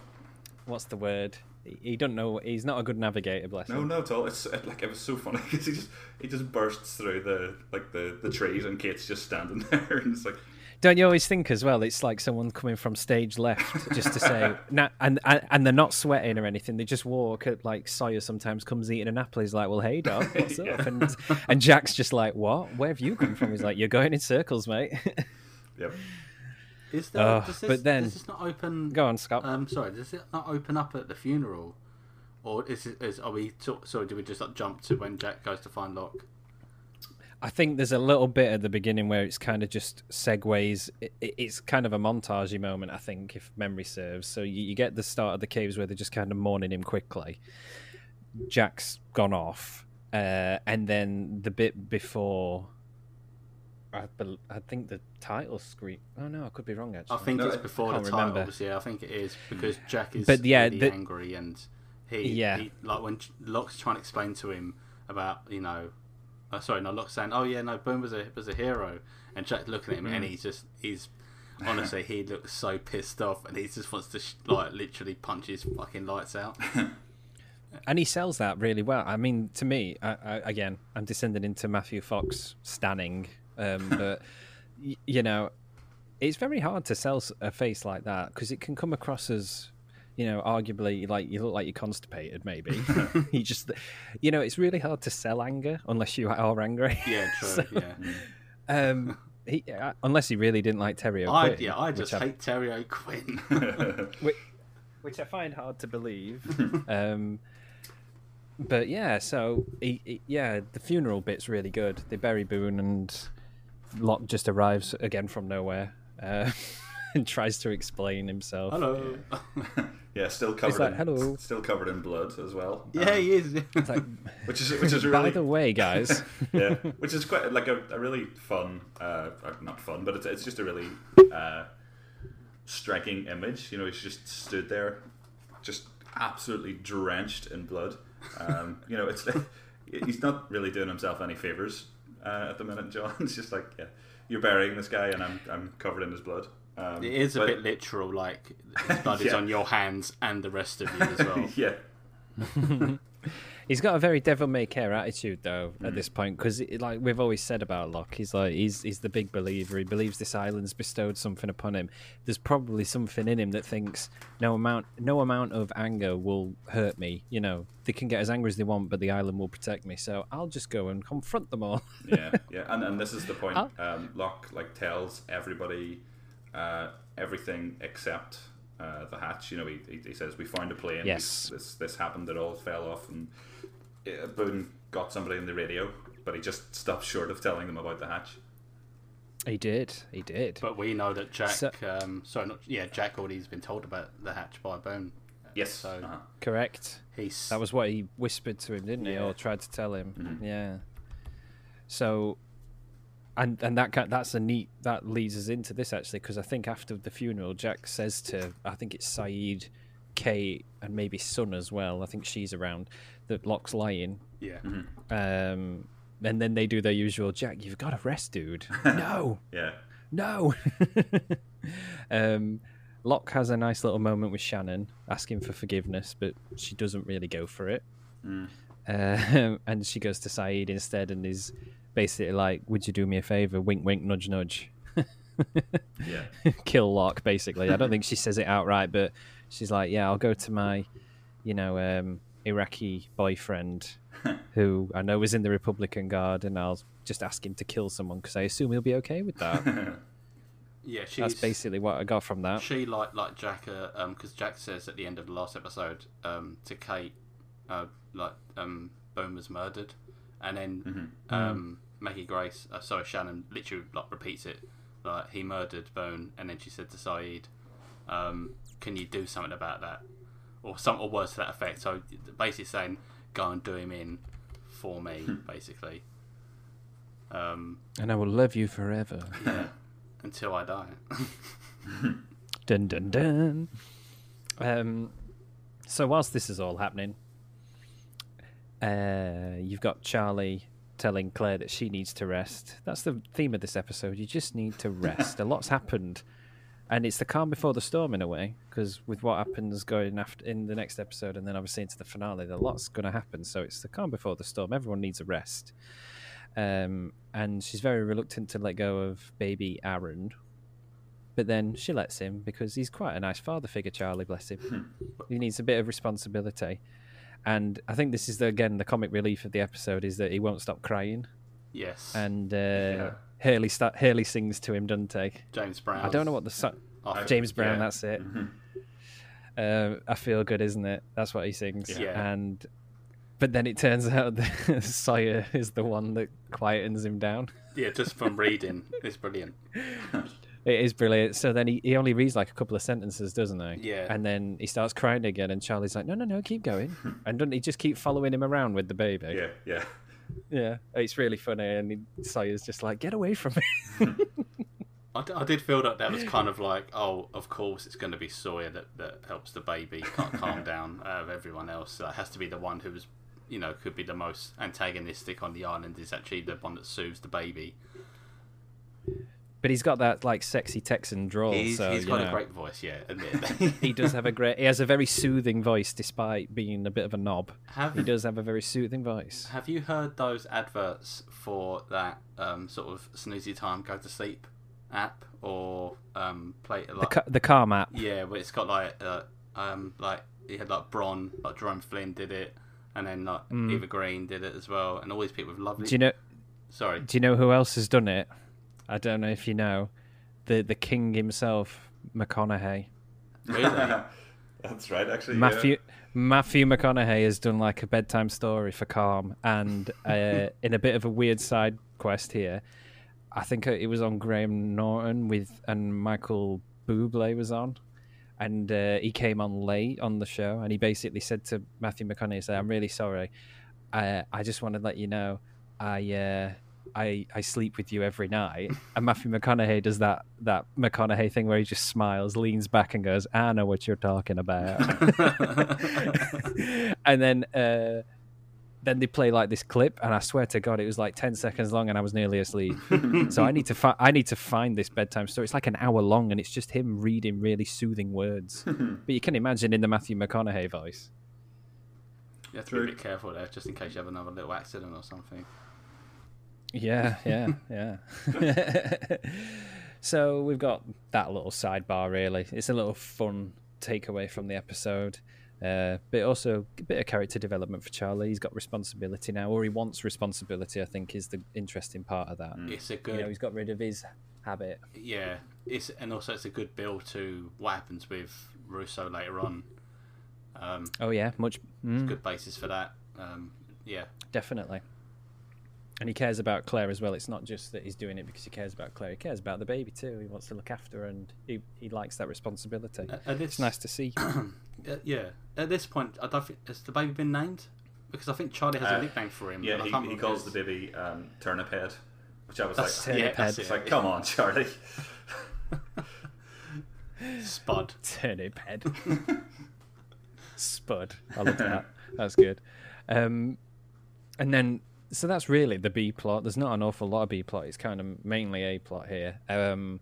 what's the word? He, don't know. He's not a good navigator. Bless No, him. no, no, at all. It's it, like it was so funny because he just he just bursts through the like the, the trees and Kate's just standing there and it's like, Don't you always think as well? It's like someone coming from stage left just to say, nah, and, and and they're not sweating or anything. They just walk. At, like Sawyer sometimes comes eating an apple. He's like, "Well, hey, dog, what's up?" And and Jack's just like, "What? Where have you come from?" He's like, "You're going in circles, mate." yep. Is there? Oh, does this, but then- does this not open? Go on, Scott. Um, sorry, does it not open up at the funeral, or is it? Is are we? so- Sorry, do we just like jump to when Jack goes to find Locke? I think there's a little bit at the beginning where it's kind of just segues. It, it- it's kind of a montagey moment, I think, if memory serves. So you, you get the start of the caves where they're just kind of mourning him quickly. Jack's gone off, uh, and then the bit before. I, bel I think the title screen. Oh no, I could be wrong actually. I think No, it's before the can't titles. remember. Yeah, I think it is because Jack is But, yeah, really the- angry and he, Yeah. he like when Locke's trying to explain to him about you know, uh, sorry, no, Locke's saying, oh yeah, no, Boone was a was a hero, and Jack looking at him Mm. and he's just he's honestly he looks so pissed off and he just wants to sh- like literally punch his fucking lights out. and he sells that really well. I mean, to me, I, I, again, I'm descending into Matthew Fox stanning, um, but y- you know, it's very hard to sell a face like that because it can come across as, you know, arguably like you look like you're constipated. Maybe you just, you know, it's really hard to sell anger unless you are angry. Yeah, true. So, yeah. Um, he, uh, unless he really didn't like Terry I O'Quinn. yeah, I just I- hate Terry O'Quinn. which, which I find hard to believe. um, but yeah, so he, he- yeah, the funeral bit's really good. They bury Boone, and Locke just arrives again from nowhere uh, and tries to explain himself. Hello. Yeah, still covered like, in "Hello." still covered in blood as well. yeah, Um, he is. Like, which is which is really. by the way, guys, yeah, which is quite like a, a really fun, uh, uh, not fun, but it's, it's just a really uh, striking image. You know, he's just stood there, just absolutely drenched in blood. Um, you know, it's he's not really doing himself any favors uh, at the minute, John. It's just like, yeah, you're burying this guy, and I'm I'm covered in his blood. Um, It is a but- bit literal, like his blood is on your hands and the rest of you as well. yeah, He's got a very devil may care attitude though at this point because like we've always said about Locke, he's like he's he's the big believer. He believes this island's bestowed something upon him. There's probably something in him that thinks no amount no amount of anger will hurt me. You know they can get as angry as they want, but the island will protect me. So I'll just go and confront them all. yeah, yeah, and and this is the point. Um, Locke like tells everybody uh, everything except uh, the hatch. You know, he, he, says we found a plane. Yes. we- this this happened. It all fell off, and Boone got somebody in the radio, but he just stopped short of telling them about the hatch. he did, he did. But we know that Jack, So- um, sorry, not yeah, Jack already has been told about the hatch by Boone. Yes. So uh-huh. Correct. he's That was what he whispered to him, didn't he, or tried to tell him? Yeah. So, and and that that's a neat that leads us into this actually because I think after the funeral, Jack says to I think it's Sayid, Kate, and maybe Sun as well. I think she's around. That Locke's lying. yeah. Um, and then they do their usual. Jack, you've got to rest, dude. no, Yeah. no. um, Locke has a nice little moment with Shannon, asking for forgiveness, but she doesn't really go for it. Mm. Um, and she goes to Sayid instead and is basically like, Would you do me a favor? Wink, wink, nudge, nudge. Yeah. Kill Locke, basically. I don't think she says it outright, but she's like, Yeah, I'll go to my, you know, um, Iraqi boyfriend who I know is in the Republican Guard and I'll just ask him to kill someone because I assume he'll be okay with that. Yeah, she's That's basically what I got from that. she like like Jack, because Jack says at the end of the last episode um, to Kate, uh, like um, Boone was murdered, and then um, Maggie Grace, uh, sorry Shannon, literally like repeats it, like he murdered Boone, and then she said to Sayid, um, "Can you do something about that?" Or some or words to that effect. So basically saying, "Go and do him in for me," basically. Um, And I will love you forever. yeah, until I die. Dun dun dun. Um, so whilst this is all happening, uh, you've got Charlie telling Claire that she needs to rest. That's the theme of this episode. You just need to rest. a lot's happened, and it's the calm before the storm in a way. Because with what happens going after in the next episode, and then obviously into the finale, a lot's going to happen. So it's the calm before the storm. Everyone needs a rest. Um, and she's very reluctant to let go of baby Aaron, but then she lets him because he's quite a nice father figure, Charlie, bless him. he needs a bit of responsibility. And I think this is, the, again, the comic relief of the episode is that he won't stop crying. yes, And uh, Hurley, start, Hurley sings to him, doesn't he? James Brown. I don't know what the song... Oh, James Brown, yeah. that's it. Um, I feel good, isn't it? That's what he sings. Yeah. And but then it turns out that Sawyer is the one that quietens him down. Yeah, just from reading, it's brilliant. It is brilliant. So then he, he only reads like a couple of sentences, doesn't he? Yeah. And then he starts crying again, and Charlie's like, "No, no, no, keep going." and doesn't he just keep following him around with the baby? Yeah. Yeah. Yeah. It's really funny, and Sawyer's just like, "Get away from me." I, d- I did feel that that was kind of like, oh, of course it's going to be Sawyer that, that helps the baby calm, calm down out of everyone else. It has to be the one who's, you know, could be the most antagonistic on the island is actually the one that soothes the baby. But he's got that like sexy Texan drawl, he's so he's got know. a great voice, yeah. he does have a great. He has a very soothing voice, despite being a bit of a knob. Have He does have a very soothing voice. Have you heard those adverts for that um, sort of snoozy time go to sleep app or um, play The like ca- the Calm app. Yeah, where it's got like uh, um like he had like Bron, like Jerome Flynn did it, and then like Eva Green did it as well, and all these people with lovely. Mm. Do you know? Sorry, Do you know who else has done it? I don't know if you know. The the king himself, McConaughey. really? That's right. Actually, Matthew Matthew McConaughey has done like a bedtime story for Calm, and uh, in a bit of a weird side quest here, I think it was on Graham Norton with and Michael Bublé was on, and uh, he came on late on the show, and he basically said to Matthew McConaughey, "Say I'm really sorry. Uh, I just want to let you know, I." Uh, I, I sleep with you every night. And Matthew McConaughey does that that McConaughey thing where he just smiles, leans back, and goes, "I know what you're talking about." and then uh, then they play like this clip, and I swear to God, it was like ten seconds long, and I was nearly asleep. so I need to fi- I need to find this bedtime story. It's like an hour long, and it's just him reading really soothing words. but you can imagine in the Matthew McConaughey voice. You have to be a bit careful there, just in case you have another little accident or something. Yeah, yeah, yeah. so we've got that little sidebar. Really, it's a little fun takeaway from the episode. Uh, but also a bit of character development for Charlie. He's got responsibility now, or he wants responsibility. I think is the interesting part of that. It's a You good, know, he's got rid of his habit. yeah. It's and also it's a good build to what happens with Rousseau later on. Um, Oh yeah, much mm, good basis for that. Um, yeah, definitely. And he cares about Claire as well. It's not just that he's doing it because he cares about Claire. He cares about the baby too. He wants to look after her, and he, he likes that responsibility. At- at this- It's nice to see. Uh, yeah. At this point, I don't think has the baby been named because I think Charlie has Uh, a nickname for him. Yeah, he, he calls the baby um, turnip head, which I was That's, like, yeah, that's head. it's it. like, come on, Charlie. Spud. Turnip head. Spud. I love that. That's good. Um, and then, so that's really the B plot. There's not an awful lot of B plot. It's kind of mainly A plot here. Um,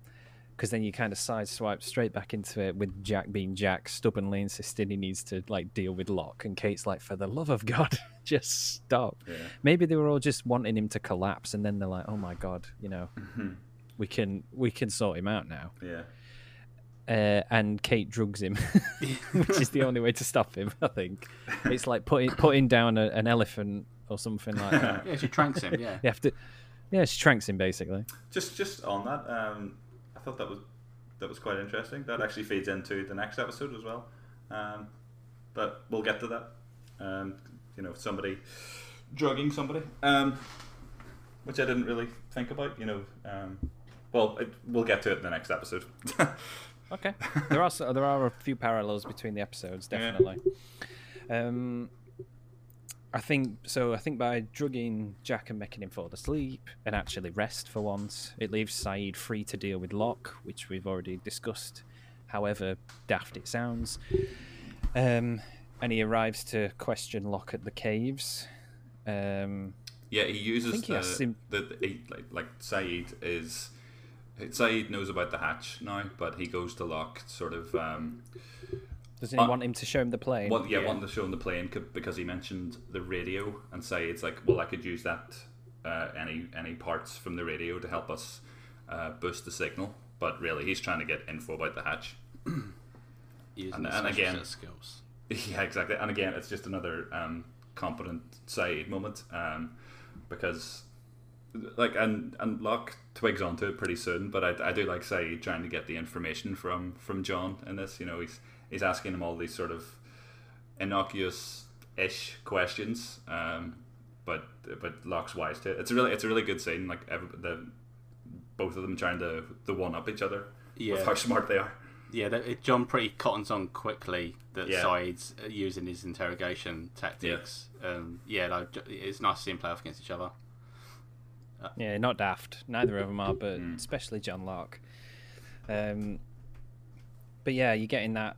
because then you kind of sideswipe straight back into it with Jack being Jack, stubbornly insisting he needs to like deal with Locke, and Kate's like, "For the love of God, just stop." Yeah. Maybe they were all just wanting him to collapse, and then they're like, "Oh my God, you know, we can we can sort him out now." Yeah. uh, and Kate drugs him, which is the only way to stop him. I think it's like putting putting down a, an elephant or something like that. Yeah, she tranks him. Yeah. You have to, yeah, she tranks him basically. Just just on that, um, I thought that was that was quite interesting. That actually feeds into the next episode as well. Um, but we'll get to that. Um, you know, somebody drugging somebody, um, which I didn't really think about. You know, um, well, it, we'll get to it in the next episode. Okay, there are there are a few parallels between the episodes, Yeah. definitely. Um, I think so. I think by drugging Jack and making him fall asleep and actually rest for once, it leaves Sayid free to deal with Locke, which we've already discussed. However daft it sounds, um, and he arrives to question Locke at the caves. Um, Yeah, he uses he the, has sim- the, the he, like like Sayid is Sayid knows about the hatch now, but he goes to Locke sort of um, doesn't he Uh, want him to show him the plane? want, yeah, Yeah. wanting to show him the plane because he mentioned the radio and say it's like, well, I could use that uh, any any parts from the radio to help us uh, boost the signal, but really he's trying to get info about the hatch. Using And- and again- skills. Yeah, exactly. And again, it's just another um, competent Sayid moment um, because, like, and and Locke twigs onto it pretty soon. But I, I do like Sayid trying to get the information from from John in this. You know, he's he's asking him all these sort of innocuous ish questions. Um, but but Locke's wise to it. It's a really it's a really good scene. Like every, the both of them trying to the one up each other Yeah. with how smart they are. Yeah, that, it, John pretty cottons on quickly that Yeah. Sayid's uh, using his interrogation tactics. Yeah, um, yeah like, it's nice to see them play off against each other. Yeah, not daft. Neither of them are, but Mm. especially John Locke. Um, but yeah, you're getting that.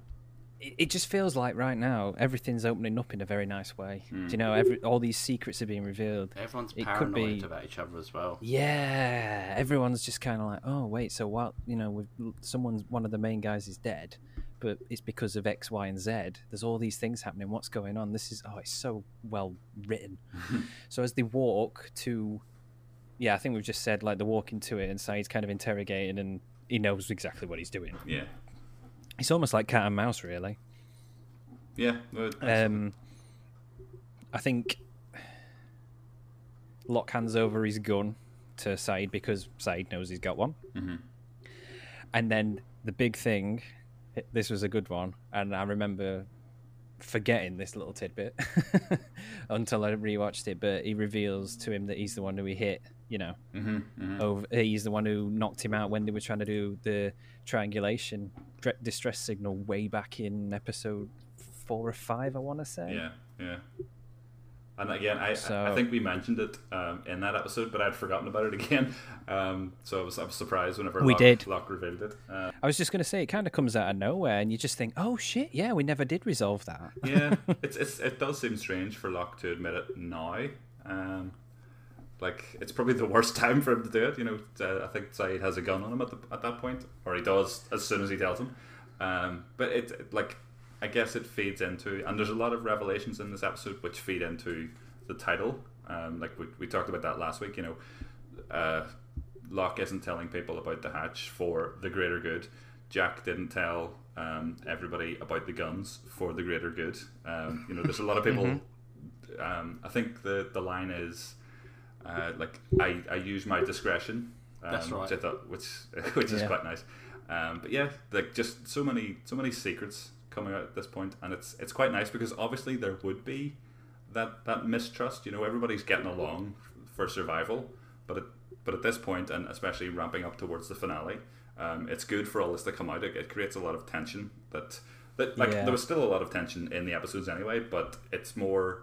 It, it just feels like right now everything's opening up in a very nice way. Do hmm. you know? Every all these secrets are being revealed. Everyone's It could paranoid be- about each other as well. Yeah, everyone's just kind of like, oh wait, so what? You know, with someone's one of the main guys is dead, but it's because of X, Y, and Z. There's all these things happening. What's going on? This is oh, it's so well written. so as they walk to, yeah, I think we've just said like they walk into it, and Sayid's kind of interrogating, and he knows exactly what he's doing. Yeah, It's almost like cat and mouse, really. yeah. Um, I think Locke hands over his gun to Sayid because Sayid knows he's got one. Mhm. And then the big thing, this was a good one, and I remember forgetting this little tidbit until I rewatched it. But he reveals to him that he's the one who he hit. You know, Mhm, mhm. over he's the one who knocked him out when they were trying to do the triangulation distress signal way back in episode four or five. I want to say. Yeah, yeah. And again, I, So- I think we mentioned it um, in that episode, but I'd forgotten about it again. Um, so I was, I was surprised whenever We Locke, did. Locke revealed it. Uh, I was just going to say, it kind of comes out of nowhere, and you just think, oh shit, yeah, we never did resolve that. yeah, it's, it's it does seem strange for Locke to admit it now. Um, like it's probably the worst time for him to do it. You know, uh, I think Sayid has a gun on him at the, at that point, or he does as soon as he tells him. Um, but it like I guess it feeds into, and there's a lot of revelations in this episode which feed into the title. Um, like we, we talked about that last week. You know, uh, Locke isn't telling people about the hatch for the greater good. Jack didn't tell um, everybody about the guns for the greater good. Um, you know, there's a lot of people. Um, I think the the line is uh, like I, I use my discretion. Um, That's right. Which I thought, which which is Yeah. quite nice. Um, but yeah, like just so many so many secrets coming out at this point, and it's it's quite nice because obviously there would be that that mistrust. You know, everybody's getting along for survival, but at, but at this point, and especially ramping up towards the finale, um, it's good for all this to come out. It, it creates a lot of tension. That that like Yeah. there was still a lot of tension in the episodes anyway, but it's more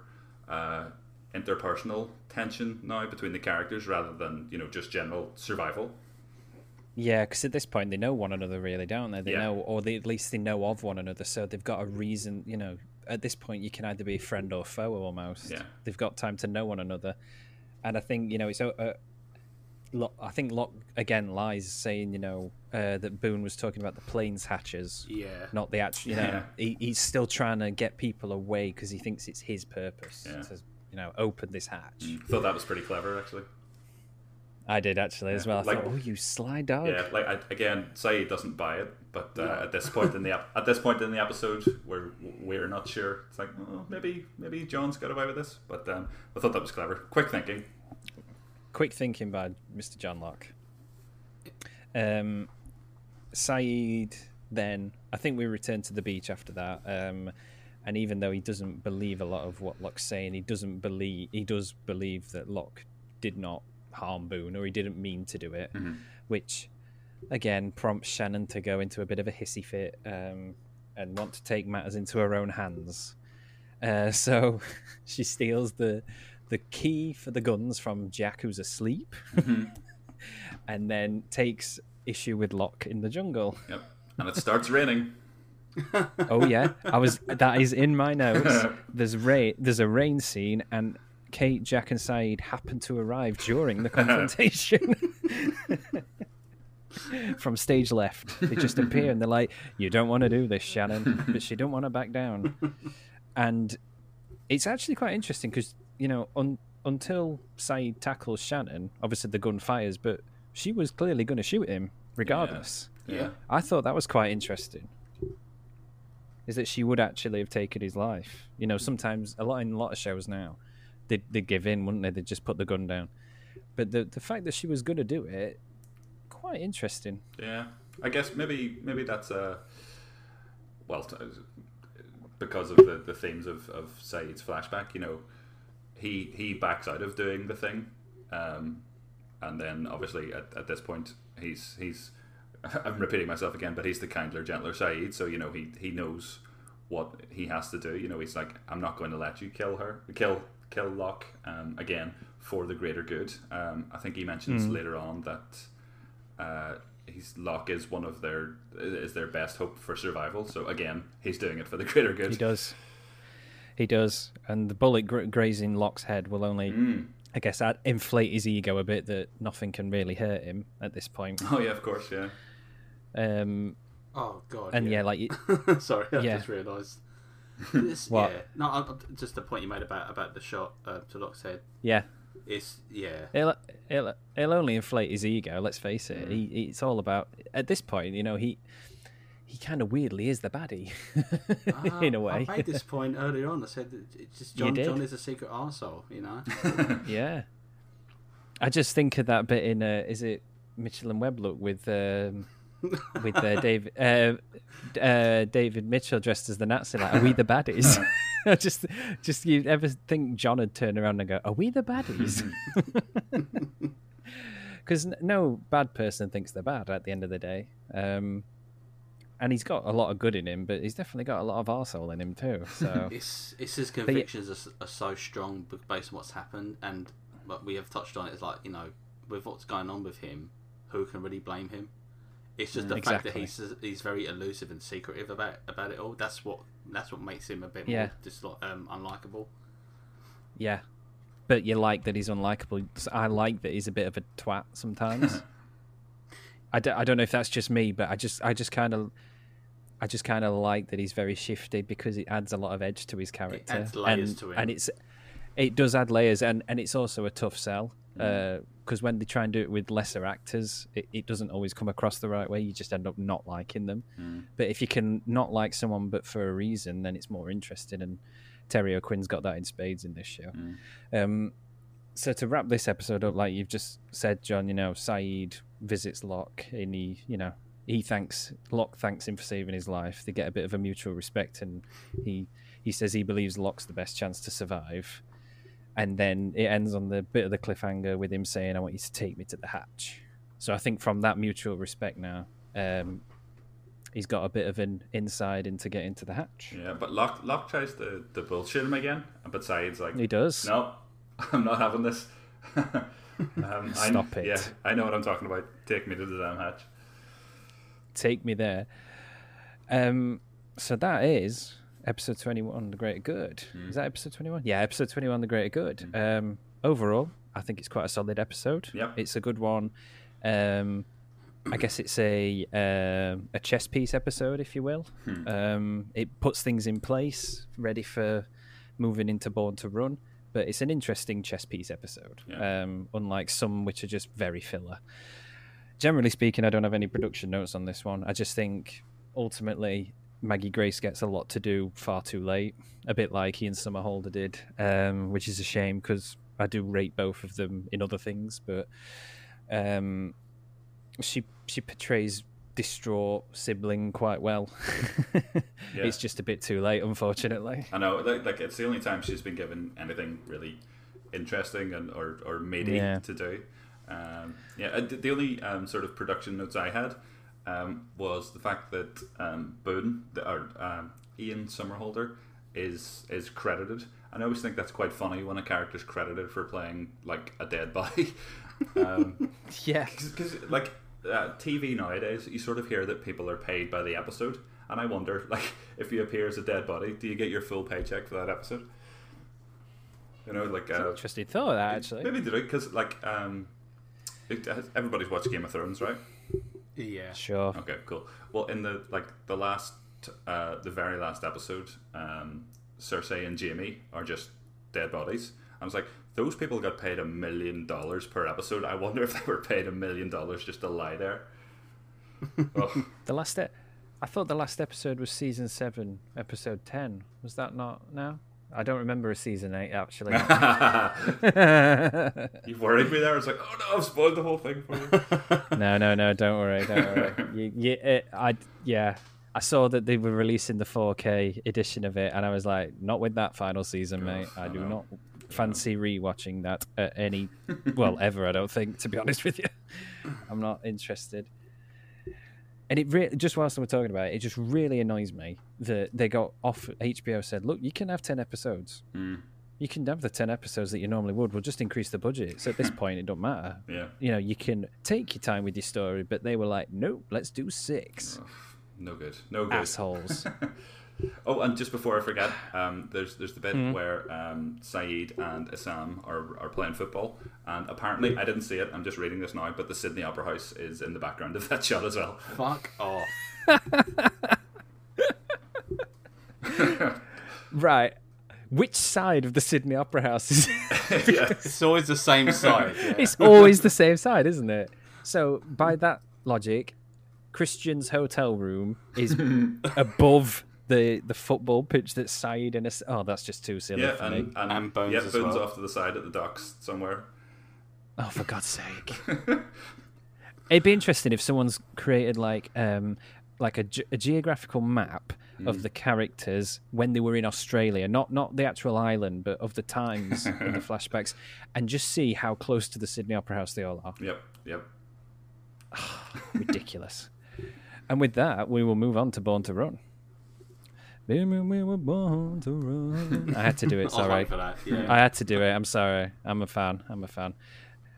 uh, interpersonal tension now between the characters rather than you know just general survival. Yeah, because at this point they know one another, really, don't they? They Yeah. know, or they, at least they know of one another, so they've got a reason. You know, at this point, you can either be a friend or foe, almost. Yeah. They've got time to know one another, and I think you know it's. Uh, Lo- I think Locke again lies saying, you know, uh, that Boone was talking about the planes hatches, Yeah. not the actual. You know, Yeah. he, he's still trying to get people away because he thinks it's his purpose Yeah. to, you know, open this hatch. Thought that was pretty clever actually. I did actually as well. I like- thought, oh, you sly dog. Yeah, like I, again, Sayid doesn't buy it, but uh, at this point in the ep- at this point in the episode, we're we're not sure. It's like oh, maybe maybe John's got away with this, but um, I thought that was clever. Quick thinking. Quick thinking by Mr. John Locke. Um, Sayid, then, I think we return to the beach after that. Um, and even though he doesn't believe a lot of what Locke's saying, he doesn't believe he does believe that Locke did not harm Boone or he didn't mean to do it, which again prompts Shannon to go into a bit of a hissy fit um, and want to take matters into her own hands. Uh, so she steals the the key for the guns from Jack, who's asleep, and then takes issue with Locke in the jungle. Yep, and it starts raining. Oh yeah, I was. That is in my notes. There's rain. There's a rain scene, and Kate, Jack, and Sayid happen to arrive during the confrontation. From stage left, they just appear and they're like, "You don't want to do this, Shannon," but she don't want to back down. And it's actually quite interesting because you know, un- until Sayid tackles Shannon, obviously the gun fires, but she was clearly going to shoot him regardless. Yeah, I thought that was quite interesting. Is that she would actually have taken his life? You know, sometimes a lot in a lot of shows now, they they give in, wouldn't they? They just put the gun down. But the the fact that she was going to do it, quite interesting. yeah. I guess maybe maybe that's a well t- because of the, the themes of of Sayid's flashback. You know, he he backs out of doing the thing, um, and then obviously at, at this point he's he's I'm repeating myself again, but he's the kindler, gentler Sayid. So you know he he knows what he has to do. You know he's like I'm not going to let you kill her, kill kill Locke um, again for the greater good. Um, I think he mentions later on that uh, he's Locke is one of their is their best hope for survival. So again, he's doing it for the greater good. He does. He does, and the bullet gra- grazing Locke's head will only, Mm. I guess, add, inflate his ego a bit. That nothing can really hurt him at this point. Oh yeah, of course, yeah. Um, Oh god. and yeah, like y- Sorry, I Yeah. just realised. This, What? Yeah. No, I, just the point you made about about the shot uh, to Locke's head. yeah, It's yeah. It'll, it'll, it'll only inflate his ego. Let's face it. He, it's all about at this point. You know, he he kind of weirdly is the baddie in a Ah, way. I made this point earlier on. I said it's just John. John is a secret arsehole, you know. yeah. I just think of that bit in uh, is it Mitchell and Webb look with um, with uh, David uh, uh, David Mitchell dressed as the Nazi. Like, are we the baddies? just just you ever think John would turn around and go, "Are we the baddies?" Because no bad person thinks they're bad at the end of the day. Um, and he's got a lot of good in him, but he's definitely got a lot of arsehole in him too. So It's it's his convictions are, are so strong based on what's happened, and what we have touched on it is like you know with what's going on with him, who can really blame him? It's just the fact that he's he's very elusive and secretive about about it all. That's what that's what makes him a bit Yeah. more disli- um, unlikable. yeah, but you like that he's unlikable. I like that he's a bit of a twat sometimes. I don't, I don't know if that's just me, but I just I just kind of I just kind of like that he's very shifty because it adds a lot of edge to his character. adds layers and, to him. and it's it does add layers, and and it's also a tough sell Mm. because when they try and do it with lesser actors, it, it doesn't always come across the right way. You just end up not liking them. Mm. But if you can not like someone but for a reason, then it's more interesting. And Terry O'Quinn's got that in spades in this show. Um, so to wrap this episode up, like you've just said, John, you know, Sayid visits Locke and he, you know, he thanks Locke thanks him for saving his life. They get a bit of a mutual respect, and he he says he believes Locke's the best chance to survive. And then it ends on the bit of the cliffhanger with him saying, "I want you to take me to the hatch." So I think from that mutual respect now, um, he's got a bit of an inside into getting to the hatch. Yeah, but Locke, Locke tries to, to bullshit him again, but Sayid's like, He does. no, I'm not having this. um, I- Stop it. Yeah, I know what I'm talking about. Take me to the damn hatch. take me there. Um, so that is episode twenty-one, the Greater Good. Is that episode twenty-one? Yeah, episode twenty-one, the Greater Good. Um, overall, I think it's quite a solid episode. Yep. it's a good one. Um, I guess it's a um, a chess piece episode, if you will. Um, it puts things in place, ready for moving into Born to Run. But it's an interesting chess piece episode, Yeah. um, unlike some which are just very filler generally speaking, I don't have any production notes on this one. I just think ultimately Maggie Grace gets a lot to do far too late, a bit like Ian Somerhalder did, um, which is a shame because I do rate both of them in other things, but um, she she portrays distraught sibling quite well. Yeah. It's just a bit too late, unfortunately. I know, like, like it's the only time she's been given anything really interesting and or or meaty Yeah. to do. Um, yeah, the the only um, sort of production notes I had um, was the fact that um, Boone the, or um, Ian Somerhalder is is credited. And I always think that's quite funny when a character's credited for playing like a dead body. um, Yeah. because like uh, TV nowadays, you sort of hear that people are paid by the episode, and I wonder, like, if you appear as a dead body, do you get your full paycheck for that episode? You know, like uh, Interesting thought, that actually. maybe do it because like um, it, everybody's watched Game of Thrones, right? Yeah. Sure. Okay, cool. Well, in the like the last, uh, the very last episode, um, Cersei and Jaime are just dead bodies. I was like, those people got paid a million dollars per episode. I wonder if they were paid a million dollars just to lie there. oh, The last, e- I thought the last episode was season seven, episode ten. Was that not now? I don't remember a season eight actually. you worried me there. I was like, oh no, I've spoiled the whole thing for you. no, no, no. Don't worry. Don't worry. You, you, it, I, yeah. I saw that they were releasing the 4K edition of it, and I was like, not with that final season, mate. I, I do know. not fancy rewatching that at any, well, ever. I don't think, to be honest with you. I'm not interested. And it really, just whilst we're talking about it, it just really annoys me that they got off. HBO said, "Look, you can have ten episodes. Mm. You can have the ten episodes that you normally would. We'll just increase the budget. So at this point, it don't matter. Yeah. You know, you can take your time with your story." But they were like, "Nope, let's do six. No good. No good. Assholes. Oh, and just before I forget, um, there's there's the bit where um, Sayid and Essam are, are playing football, and apparently I didn't see it. I'm just reading this now, but the Sydney Opera House is in the background of that shot as well. Fuck off. right. Which side of the Sydney Opera House is? yeah. It's always the same side. Yeah. it's always the same side, isn't it? So by that logic, Christian's hotel room is above the the football pitch that Sayid and Ass- oh, that's just too silly Yeah, and, and, And Bones yeah, as Bones well. off to the side at the docks somewhere. Oh, for God's sake! It'd be interesting if someone's created like um like a, ge- a geographical map of the characters when they were in Australia, not not the actual island, but of the times in the flashbacks, and just see how close to the Sydney Opera House they all are. Yep, yep. Ridiculous. And with that, we will move on to Born to Run. We were born to run. I had to do it. Sorry, that. Yeah. I had to do it. I'm sorry. I'm a fan. I'm a fan.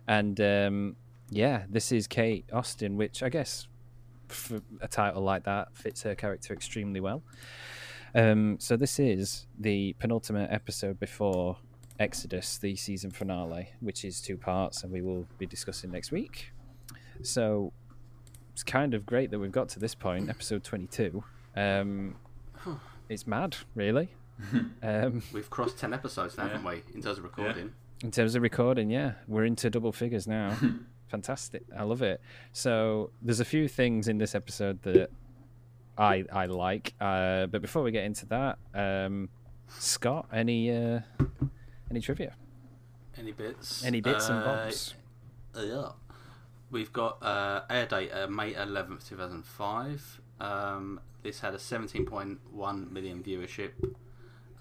And um, yeah, this is Kate Austin, which I guess for a title like that fits her character extremely well. Um, so this is the penultimate episode before Exodus, the season finale, which is two parts, and we will be discussing next week. So it's kind of great that we've got to this point, episode 22. Um, it's mad, really. um, We've crossed 10 episodes now, haven't we, in terms of recording? in terms of recording, yeah, we're into double figures now. Fantastic. I love it. So there's a few things in this episode that I I like. Uh, but before we get into that, um, Scott, any uh, any trivia? Any bits? Any bits and Uh, bobs? Yeah. We've got uh, air date uh, May 11th, 2005. Um, this had a 17.1 million viewership.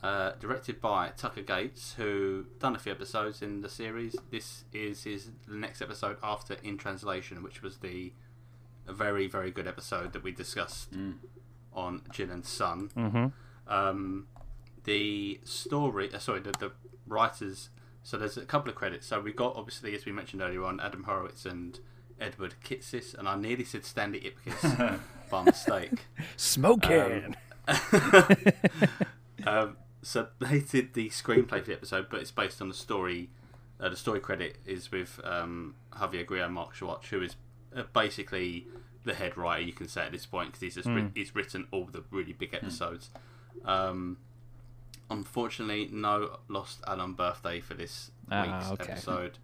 Uh, directed by Tucker Gates, who done a few episodes in the series. This is his the next episode after In Translation, which was the a very very good episode that we discussed on Jin and Sun. Mm-hmm. Um, the story, uh, sorry, the, the writers. So there's a couple of credits. So we got obviously, as we mentioned earlier on, Adam Horowitz and Edward Kitsis, and I nearly said Stanley Ipkiss by mistake. Smoking. Um, so they did the screenplay for the episode, but it's based on the story. Uh, the story credit is with um, Javier Grillo and Mark Schwartz, who is uh, basically the head writer, you can say at this point, because he's, just writ- he's written all the really big episodes. Um, unfortunately, no Lost Alan birthday for this Ah, week's okay. episode,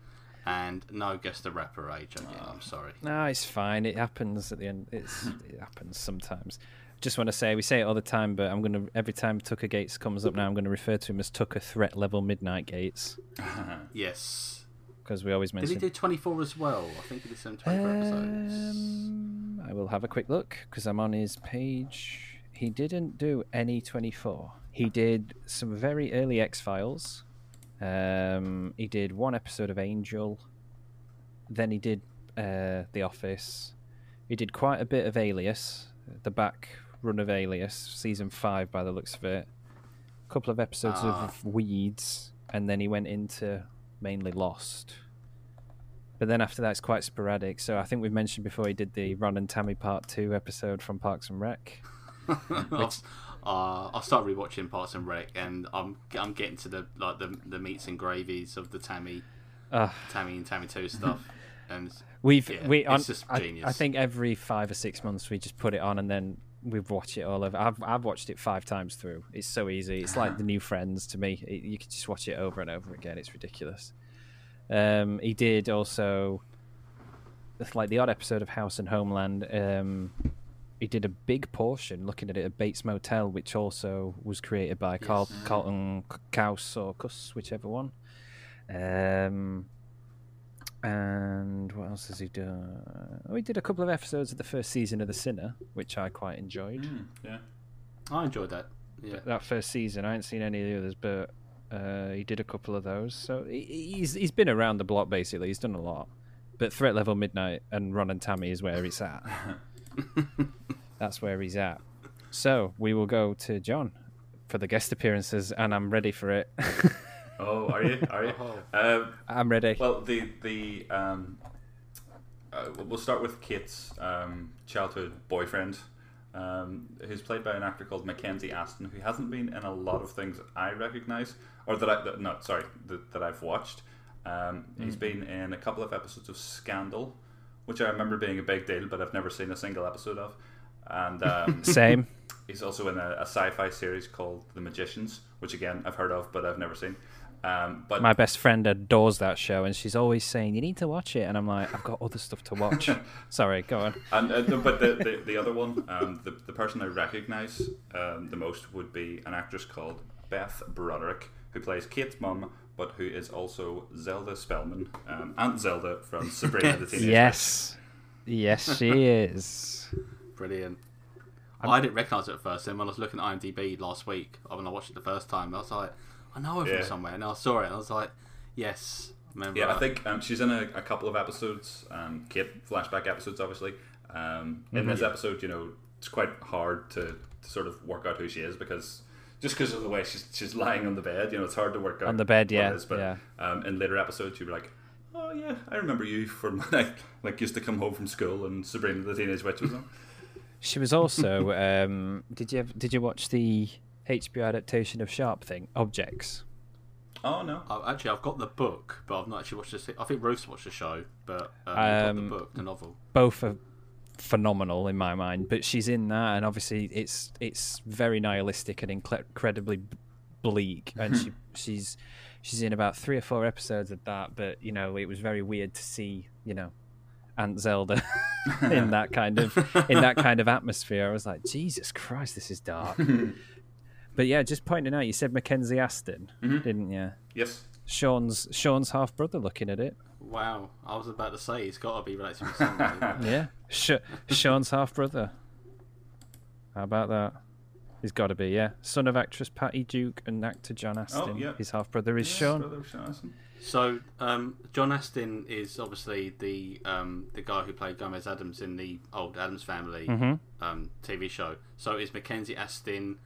and no guess the rapper age. I'm sorry. No, it's fine. It happens at the end. It's it happens sometimes. Just want to say we say it all the time, but I'm gonna every time Tucker Gates comes up now, I'm gonna refer to him as Tucker Threat Level Midnight Gates Yes. because we always mention. Did he do 24 as well? I think he did some 24 episodes. Um, I will have a quick look because I'm on his page. He didn't do any 24. He did some very early X Files. Um, he did one episode of Angel. Then he did uh, The Office. He did quite a bit of Alias, the back run of Alias, season five by the looks of it. A couple of episodes Ah. of Weeds, and then he went into mainly Lost. But then after that, it's quite sporadic. So I think we've mentioned before he did the Ron and Tammy Part Two episode from Parks and Rec. I'll, uh, I'll start rewatching Parks and Rec, and I'm I'm getting to the like the the meats and gravies of the Tammy, Uh, Tammy and Tammy Two stuff, and we've Yeah, we it's on, just I, genius. I think every five or six months we just put it on and then we watch it all over. I've I've watched it five times through. It's so easy. It's like the new Friends to me. It, you can just watch it over and over again. It's ridiculous. Um, he did also it's like the odd episode of House and Homeland. Um, he did a big portion looking at it at Bates Motel, which also was created by Carl, Carlton Kaus or Kuss, whichever one. Um, and what else has he done? Oh, he did a couple of episodes of the first season of The Sinner, which I quite enjoyed. Hmm, yeah. I enjoyed that. Yeah, That first season, I haven't seen any of the others, but uh, he did a couple of those. So he, he's he's been around the block basically. He's done a lot. But Threat Level Midnight and Ron and Tammy is where it's at. That's where he's at. So we will go to John for the guest appearances, and I'm ready for it. Oh, are you? Are you? Um, I'm ready. well, the the um, uh, we'll start with Kate's um, childhood boyfriend, um, who's played by an actor called Mackenzie Astin, who hasn't been in a lot of things I recognise, or that I that, no, sorry, that, that I've watched. Um, He's been in a couple of episodes of Scandal, which I remember being a big deal, but I've never seen a single episode of. And um, Same. He's also in a, a sci-fi series called The Magicians, which again I've heard of but I've never seen. Um, but My best friend adores that show, and she's always saying, "You need to watch it." And I'm like, "I've got other stuff to watch." Sorry, go on. and uh, but the, the, the other one, um, the the person I recognise um, the most would be an actress called Beth Broderick, who plays Kate's mum, but who is also Zelda Spellman, um, Aunt Zelda from Sabrina the Teenage Witch. Yes, yes, she is. brilliant. I didn't recognise it at first. Then when I was looking at IMDb last week, when I watched it the first time, I was like, I know her Yeah. from somewhere, and I saw it, and I was like, yes, remember? Yeah, I think um, she's in a, a couple of episodes, um, Kate flashback episodes, obviously. Um, in this episode, you know, it's quite hard to, to sort of work out who she is because just because of the way she's she's lying on the bed, you know, it's hard to work out On the bed, yeah, is, but yeah. um, in later episodes, you'd be like, "Oh yeah, I remember you from like like used to come home from school and Sabrina the Teenage Witch was on." She was also. um, did you did you watch the HBO adaptation of Sharp Thing Objects? Oh no, I, actually, I've got the book, but I've not actually watched the. I think Rose watched the show, but um, I've got the Um, book, the novel. Both are phenomenal in my mind, but she's in that, and obviously it's it's very nihilistic and incre- incredibly bleak, and mm-hmm. she she's she's in about three or four episodes of that. But you know, it was very weird to see you know Aunt Zelda in that kind of in that kind of atmosphere. I was like, Jesus Christ, this is dark. but yeah, just pointing out, you said Mackenzie Astin, mm-hmm. didn't you? yes, Sean's Sean's half brother. Looking at it, Wow, I was about to say he's got to be related to his son. hasn't he? yeah, Sh- Sean's half brother. How about that? He's got to be, yeah. Son of actress Patty Duke and actor John Astin. yeah. His half brother is Yes, Sean. brother Sean So, um, John Astin is obviously the um, the guy who played Gomez Addams in the old Addams Family Mm-hmm. um, TV show. So is Mackenzie Astin?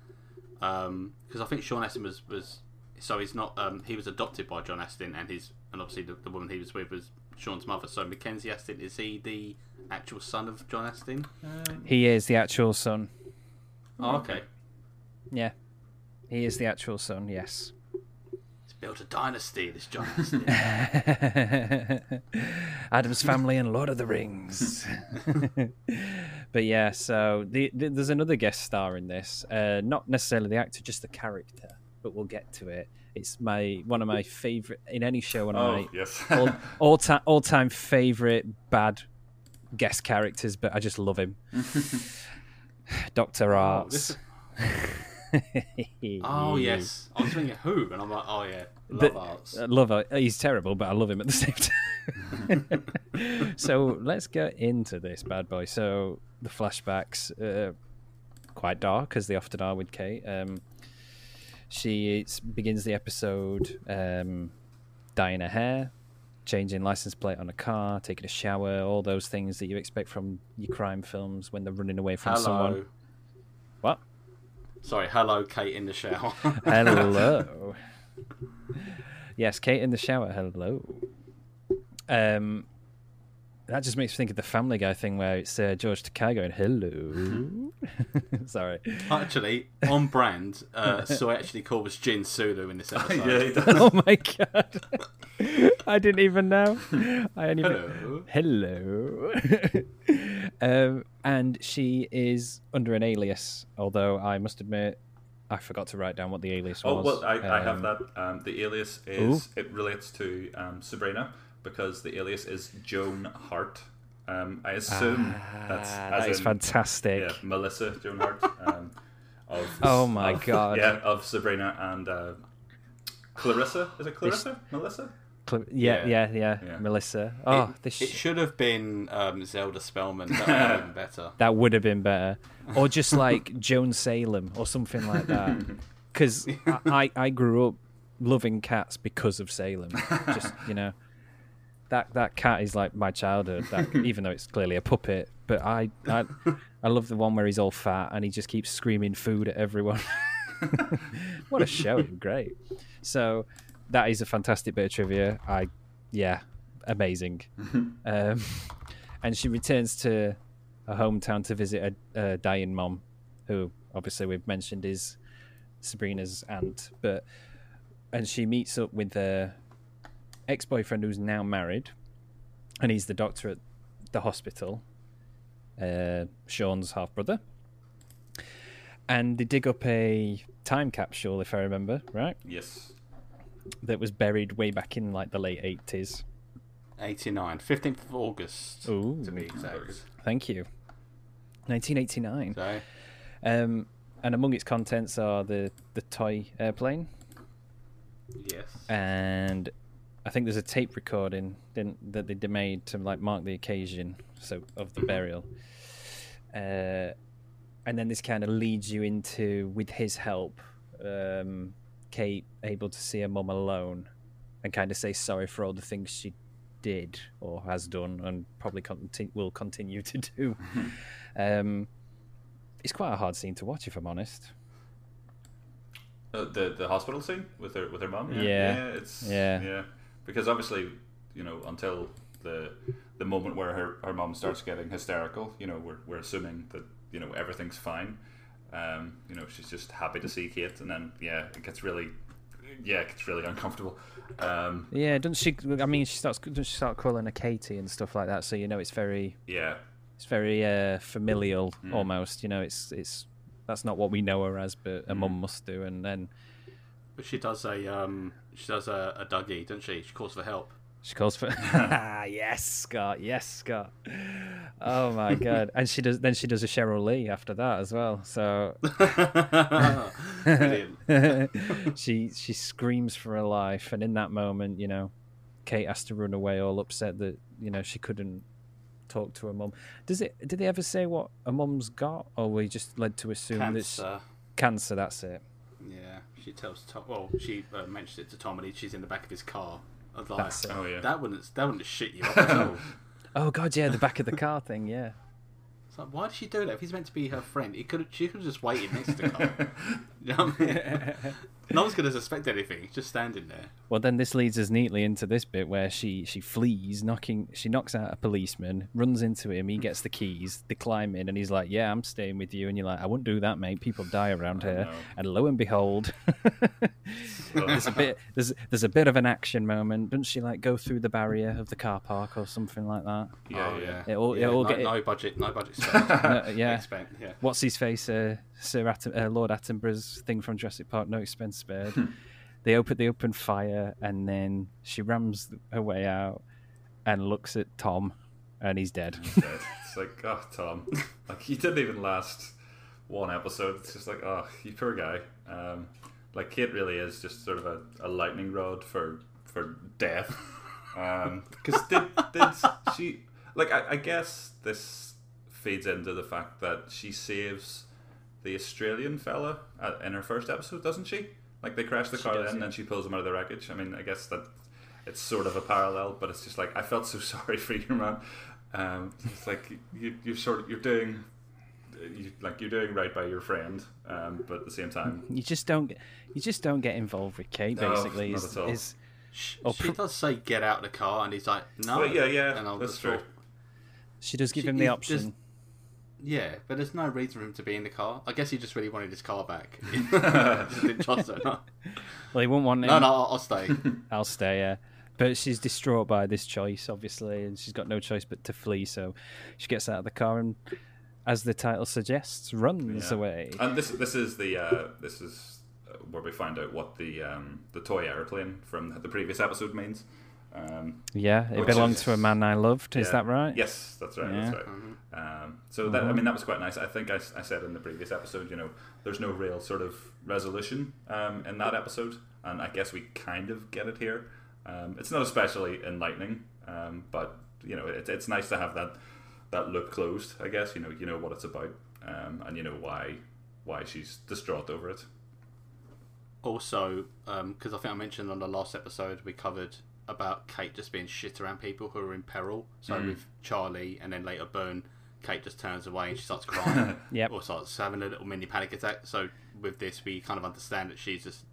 Because I think Sean Astin was, was so he's not um, he was adopted by John Astin and his and obviously the, the woman he was with was Sean's mother. So Mackenzie Astin is he the actual son of John Astin? He is the actual son. Oh, okay. Yeah. He is the actual son, yes. He's built a dynasty. This John Astin. Addams family and Lord of the Rings. but yeah, so the, the, there's another guest star in this. Uh, not necessarily the actor, just the character. But we'll get to it. It's my one of my favorite in any show. One of Oh my yes, all, all time all time favorite bad guest characters, but I just love him. Doctor Oh, Arzt. oh yes, I was thinking who, and I'm like, oh yeah, love But- Arzt. I love it. He's terrible, but I love him at the same time. so let's get into this bad boy. So the flashbacks, uh, quite dark as they often are with Kate. Um, she begins the episode um, dyeing her hair, changing license plate on a car, taking a shower, all those things that you expect from your crime films when they're running away from Hello. someone. What? Sorry, hello, Kate in the shower. Hello. yes, Kate in the shower. Hello. Um, that just makes me think of the Family Guy thing where it's uh, George Takei going hello. Sorry. actually, on brand, uh, so I actually called was Jin Sulu in this episode. yeah, he does. Oh my god! I didn't even know. I only Hello. hello. um, and she is under an alias. Although I must admit, I forgot to write down what the alias was. Oh well, I, I have Um, that. Um, the alias is it relates to um, Sabrina because the alias is Joan Hart. Um, I assume that's Ah, as that is in- fantastic. Yeah, Melissa Joan Hart. Um, of Oh my of- God. Yeah, of Sabrina and uh, Clarissa. Is it Clarissa? Melissa? Cl- yeah, Yeah. yeah, yeah, Yeah. Melissa. Oh, it, this it should have been um, Zelda Spellman. That would have been better. that would have been better, or just like Joan Salem or something like that. Because I, I I grew up loving cats because of Salem. Just you know, that that cat is like my childhood. That even though it's clearly a puppet, but I I I love the one where he's all fat and he just keeps screaming food at everyone. what a show! Great. So that is a fantastic bit of trivia. I yeah, amazing. um, and she returns to her hometown to visit a, a dying mom, who obviously we've mentioned is Sabrina's aunt. But and she meets up with her ex-boyfriend who's now married, and he's the doctor at the hospital. Uh, Sean's half brother, and they dig up a time capsule, if I remember right, Yes. that was buried way back in like the late eighties. 89, 15th of August, Ooh, to be exact. thank you. 1989. So, Um, and among its contents are the, the toy airplane, yes. and I think there's a tape recording didn't, that they made to like mark the occasion so of the burial. Uh, and then this kind of leads you into, with his help, um, Kate able to see her mum alone and kind of say sorry for all the things she did or has done and probably conti- will continue to do. um, it's quite a hard scene to watch, if I'm honest. Uh, the the hospital scene with her with her mum. Yeah. it's Yeah. yeah. Because obviously, you know, until the the moment where her her mom starts getting hysterical, you know, we're we're assuming that you know everything's fine. Um, you know, she's just happy to see Kate, and then yeah, it gets really, yeah, it gets really uncomfortable. Um, Yeah, doesn't she? I mean, she starts doesn't she start calling her Katie and stuff like that. So you know, it's very yeah, it's very uh, familial Mm. almost. You know, it's it's that's not what we know her as, but a Mm. mum must do. And then But she does a um, she does a, a Dougie, doesn't she? She calls for help. she calls for yes, Scott, yes, Scott. Oh my god! And she does then she does a Sheryl Lee after that as well. So she she screams for her life, and in that moment, you know, Kate has to run away, all upset that you know she couldn't talk to her mum. Does it? Did they ever say what a mum's got, or were you just led to assume that it's Cancer. cancer? That's it. Yeah, she tells Tom. Well, she uh, mentions it to Tom, and he, she's in the back of his car. I was like, That's it. oh yeah. that wouldn't that wouldn't shit you up at all. Oh god, yeah, the back of the car thing, yeah. It's like, why did she do that? If he's meant to be her friend, he could she could have just waited next to the car. You know what I mean? no one's going to suspect anything. Just standing there. Well, then this leads us neatly into this bit where she she flees, knocking, she knocks out a policeman, runs into him, he gets the keys, they climb in, and he's like, "Yeah, I'm staying with you," and you're like, "I wouldn't do that, mate. People die around here." know. And lo and behold, there's a bit there's there's a bit of an action moment. Doesn't she like go through the barrier of the car park or something like that? yeah, oh yeah. It yeah. all- it all no, get- no budget, no budget spent. Uh, yeah. Expect, yeah. What's his face? Uh, Sir Atten- uh, Lord Attenborough's thing from Jurassic Park, no expense spared. they open they open fire, and then she rams her way out and looks at Tom, and he's dead. dead. It's like, oh, Tom, like he didn't even last one episode. It's just like, oh, you poor guy. Um, like Kate really is just sort of a, a lightning rod for for death. Because did did she like? I, I guess this feeds into the fact that she saves the Australian fella at, in her first episode, doesn't she? Like they crash the She car does, then, and yeah. then she pulls him out of the wreckage. I mean, I guess that it's sort of a parallel, but it's just like I felt so sorry for you, man. Um, it's like you you sort of you're doing. You, like you're doing right by your friend, um, but at the same time, You just don't get you just don't get involved with Kate. No, Basically, not is, at all. is She, Oh, she pr- does say get out of the car, and he's like, no. Well, yeah, yeah, And I that's just true. thought, she does give She- him the he- option. There's- Yeah, but there's no reason for him to be in the car. I guess he just really wanted his car back. just didn't trust her. No, Well, he won't want him. no, no I'll, I'll stay. I'll stay. Yeah. But she's distraught by this choice, obviously, and she's got no choice but to flee. So she gets out of the car and, as the title suggests, runs Yeah. away. And this this is the uh, this is uh, where we find out what the um, the toy airplane from the previous episode means. Um, Yeah, it belonged is- to a man I loved. Is yeah. that right? Yes, that's right. Yeah. That's right. Um, so that I mean that was quite nice. I think I said in the previous episode, you know, there's no real sort of resolution um, in that episode, and I guess we kind of get it here. Um, it's not especially enlightening, um, but you know, it, it's nice to have that that loop closed. I guess you know you know what it's about, um, and you know why why she's distraught over it. Also, because I think I mentioned on the last episode we covered about Kate just being shit around people who are in peril. So Mm. with Charlie and then later Burn, Kate just turns away and she starts crying Yep. or starts having a little mini panic attack. So with this, we kind of understand that she's just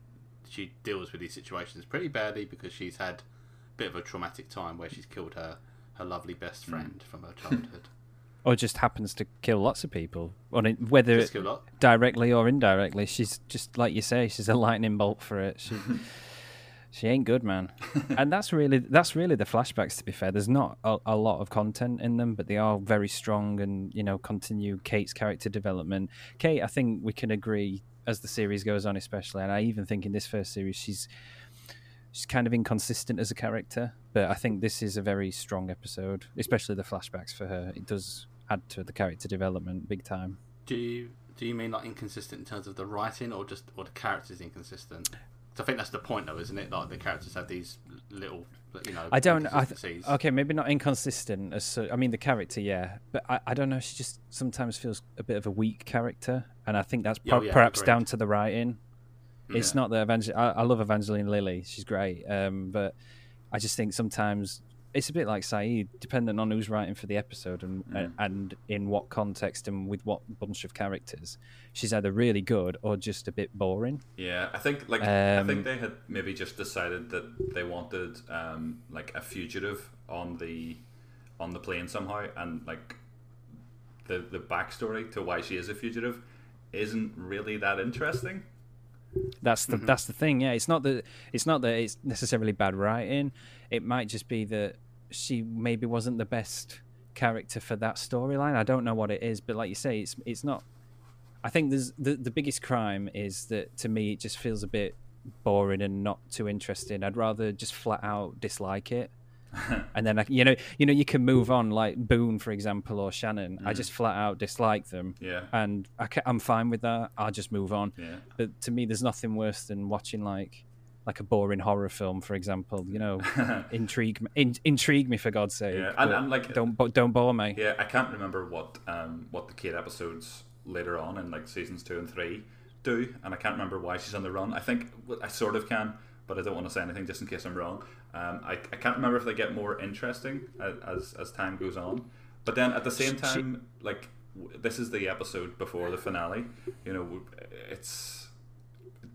she deals with these situations pretty badly because she's had a bit of a traumatic time where she's killed her her lovely best Mm. friend from her childhood. Or just happens to kill lots of people, on it, whether Just killed a lot. directly or indirectly. She's just like you say, she's a lightning bolt for it. She she ain't good, man. and that's really that's really the flashbacks. To be fair, there's not a, a lot of content in them, but they are very strong and you know continue Kate's character development. Kate, I think we can agree as the series goes on, especially, and I even think in this first series she's she's kind of inconsistent as a character. But I think this is a very strong episode, especially the flashbacks for her. It does add to the character development big time. Do you do you mean like inconsistent in terms of the writing, or just or the characters inconsistent? I think that's the point, though, isn't it? Like the characters have these little, you know, I don't. I th- okay, maybe not inconsistent. As so, I mean, the character, yeah, but I, I don't know. She just sometimes feels a bit of a weak character, and I think that's Yeah, per- yeah, perhaps agreed. down to the writing. It's Yeah. not that Evangel- I, I love Evangeline Lilly; she's great, um, but I just think sometimes it's a bit like Sayid, depending on who's writing for the episode and Mm. and in what context and with what bunch of characters. She's either really good or just a bit boring. Yeah, I think like I Um, think they had maybe just decided that they wanted um, like a fugitive on the on the plane somehow, and like the the backstory to why she is a fugitive isn't really that interesting. That's the that's the thing. Yeah, it's not that it's not that it's necessarily bad writing. It might just be that she maybe wasn't the best character for that storyline. I don't know what it is, but like you say, it's it's not. I think there's the the biggest crime is that to me it just feels a bit boring and not too interesting. I'd rather just flat out dislike it. and then I, you know you know you can move on like Boone for example or Shannon I mm. just flat out dislike them Yeah. and I I'm fine with that I'll just move on Yeah. but to me there's nothing worse than watching like like a boring horror film for example you know intrigue me in, intrigue me for god's sake Yeah, and- and, like- don't don't bore me Yeah, I can't remember what um, what the Kate episodes later on in like seasons two and three do, and I can't remember why she's on the run. I think I sort of can, but I don't want to say anything just in case I'm wrong. Um, I, I can't remember if they get more interesting as, as time goes on, but then at the same She- time, like this is the episode before the finale. You know, it's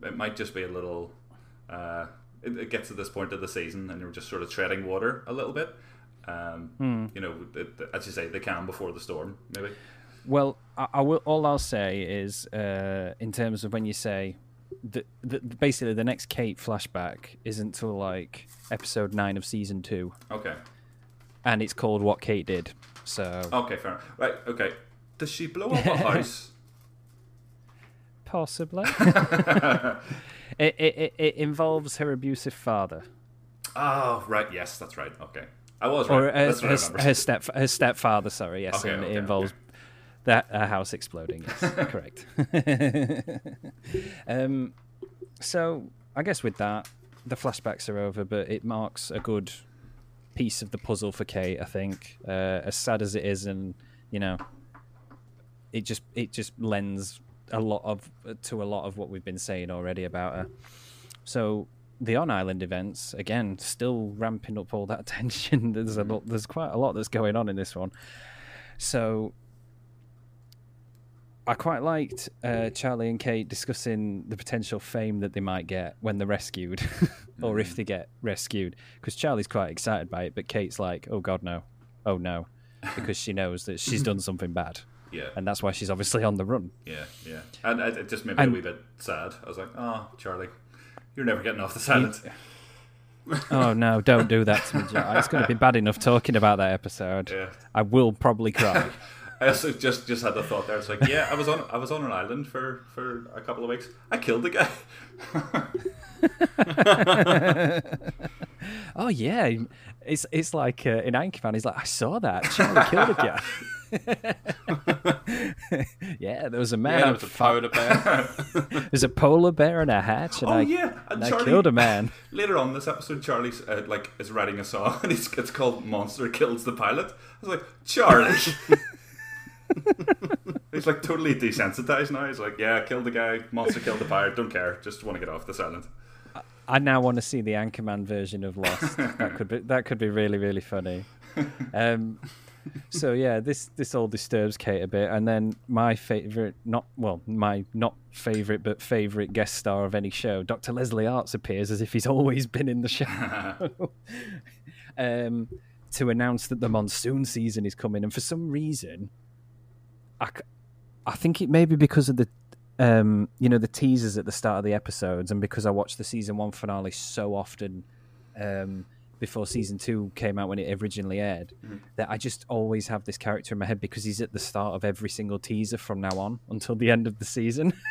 it might just be a little. Uh, it, it gets to this point of the season, and you're just sort of treading water a little bit. Um, Hmm. You know, it, as you say, the calm before the storm, maybe. Well, I, I will. All I'll say is, uh, in terms of when you say, the, the, basically the next Kate flashback isn't till like episode nine of season two, Okay. and it's called "What Kate Did." So Okay, fair enough. Right, okay. Does she blow up a house? Possibly, it, it, it, involves her abusive father Oh, right. Yes, that's right. Okay. I was right. or her, that's what I her, step her stepfather. Sorry, yes, Okay, and okay, it involves okay. that a house exploding. Yes, correct. um, so I guess with that, the flashbacks are over, but it marks a good piece of the puzzle for Kate. I think, uh, as sad as it is, and you know, it just it just lends a lot of to a lot of what we've been saying already about her. So the on island events again, still ramping up all that tension. There's a lot, there's quite a lot that's going on in this one. So I quite liked uh, Charlie and Kate discussing the potential fame that they might get when they're rescued, or if they get rescued. Because Charlie's quite excited by it, but Kate's like, "Oh God, no! Oh no!" Because she knows that she's done something bad, yeah. and that's why she's obviously on the run. Yeah, yeah. And it, just made me And- a wee bit sad. I was like, oh, Charlie, you're never getting off the silent. Oh no! Don't do that to me, Jack. It's going to be bad enough talking about that episode. Yeah. I will probably cry. I also just just had the thought there. It's like, yeah, I was on I was on an island for for a couple of weeks. I killed the guy. Oh yeah, it's it's like uh, in Anchorman. He's like, I saw that. Charlie killed a guy. yeah, there was a man. Yeah, there was a polar bear. There's a polar bear and a hatch, and oh I, yeah, and and I killed a man. Later on this episode, Charlie uh, like is writing a song, and it's, it's called "Monster Kills the Pilot." I was like, Charlie. He's like totally desensitized now. He's like, yeah, killed the guy, monster killed the pirate, don't care, just want to get off this island. I now want to see the Anchorman version of Lost. that could be that could be really really funny. Um, so yeah, this this all disturbs Kate a bit, and then my favorite, not well, my not favorite but favorite guest star of any show, Dr. Leslie Arzt appears as if he's always been in the show. um, to announce that the monsoon season is coming, and for some reason, I, I think it may be because of the um, you know, the teasers at the start of the episodes, and because I watched the season one finale so often um, before season two came out when it originally aired, mm-hmm. that I just always have this character in my head because he's at the start of every single teaser from now on until the end of the season.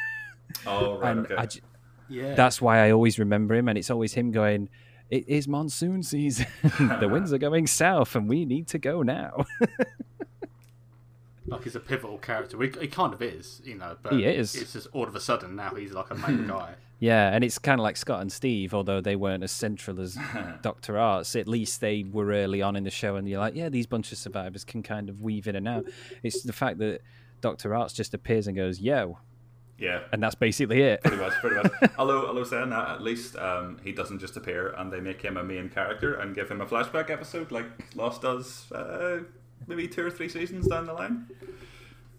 Oh right, and okay. I j- yeah. that's why I always remember him, and it's always him going. It is monsoon season. the winds are going south, and we need to go now. like he's a pivotal character. We, he kind of is, you know. But He is. It's just all of a sudden now he's like a main guy. Yeah, and it's kind of like Scott and Steve, although they weren't as central as Doctor Arzt. At least they were early on in the show, and you're like, yeah, these bunch of survivors can kind of weave in and out. It's the fact that Doctor Arzt just appears and goes, "Yo, Yeah, and that's basically it. pretty much, pretty much. although, although saying that, at least um, he doesn't just appear and they make him a main character and give him a flashback episode like Lost does, uh, maybe two or three seasons down the line.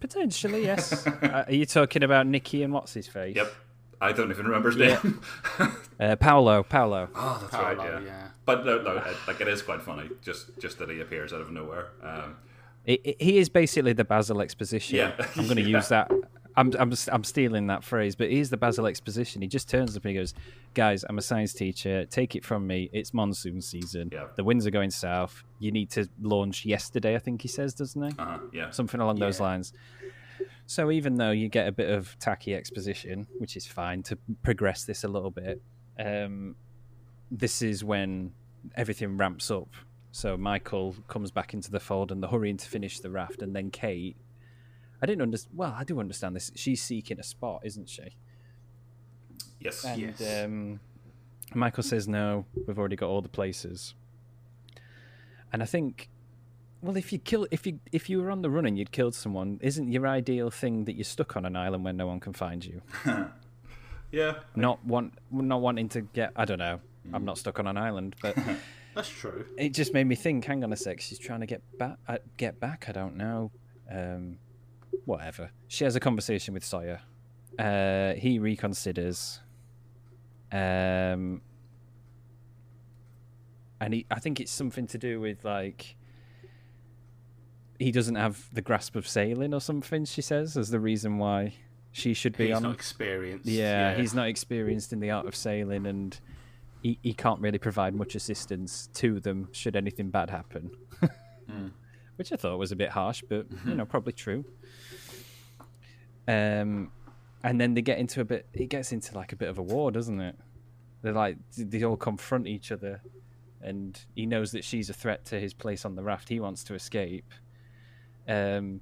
Potentially, yes. uh, are you talking about Nicky and what's his face? Yep. I don't even remember his Yeah. name. Uh, Paolo. Paolo. oh, that's Paolo, right. Yeah. yeah. But no, no, it, like it is quite funny. Just, just that he appears out of nowhere. Um, I- I- he is basically the Basil exposition. Yeah. I'm going to Yeah. use that. I'm, I'm, I'm stealing that phrase, but he's the Basil exposition. He just turns up and he goes, "Guys, I'm a science teacher. Take it from me. It's monsoon season. Yeah. The winds are going south. You need to launch yesterday. I think he says, doesn't he? uh-huh, yeah. Something along those lines. So even though you get a bit of tacky exposition, which is fine to progress this a little bit, um, this is when everything ramps up. So Michael comes back into the fold, and they're hurrying to finish the raft, and then Kate. I didn't understand. Well, I do understand this. She's seeking a spot, isn't she? Yes. And Yes. um, Michael says, "No, we've already got all the places." And I think, well, if you kill, if you if you were on the run and you'd killed someone, isn't your ideal thing that you're stuck on an island where no one can find you? Yeah. Not want, not wanting to get. I don't know. I'm not stuck on an island, but That's true. it just made me think. Hang on a sec. She's trying to get back. Uh, get back. I don't know. Um, whatever. She has a conversation with Sawyer. Uh, he reconsiders. Um, and he, I think it's something to do with like he doesn't have the grasp of sailing or something. She says as the reason why she should be He's on. not experienced. Yeah, he's not experienced in the art of sailing, and he, he can't really provide much assistance to them should anything bad happen. Which I thought was a bit harsh, but you know, probably true. Um, and then they get into a bit. It gets into like a bit of a war, doesn't it? They're like they all confront each other, and he knows that she's a threat to his place on the raft. He wants to escape. Um,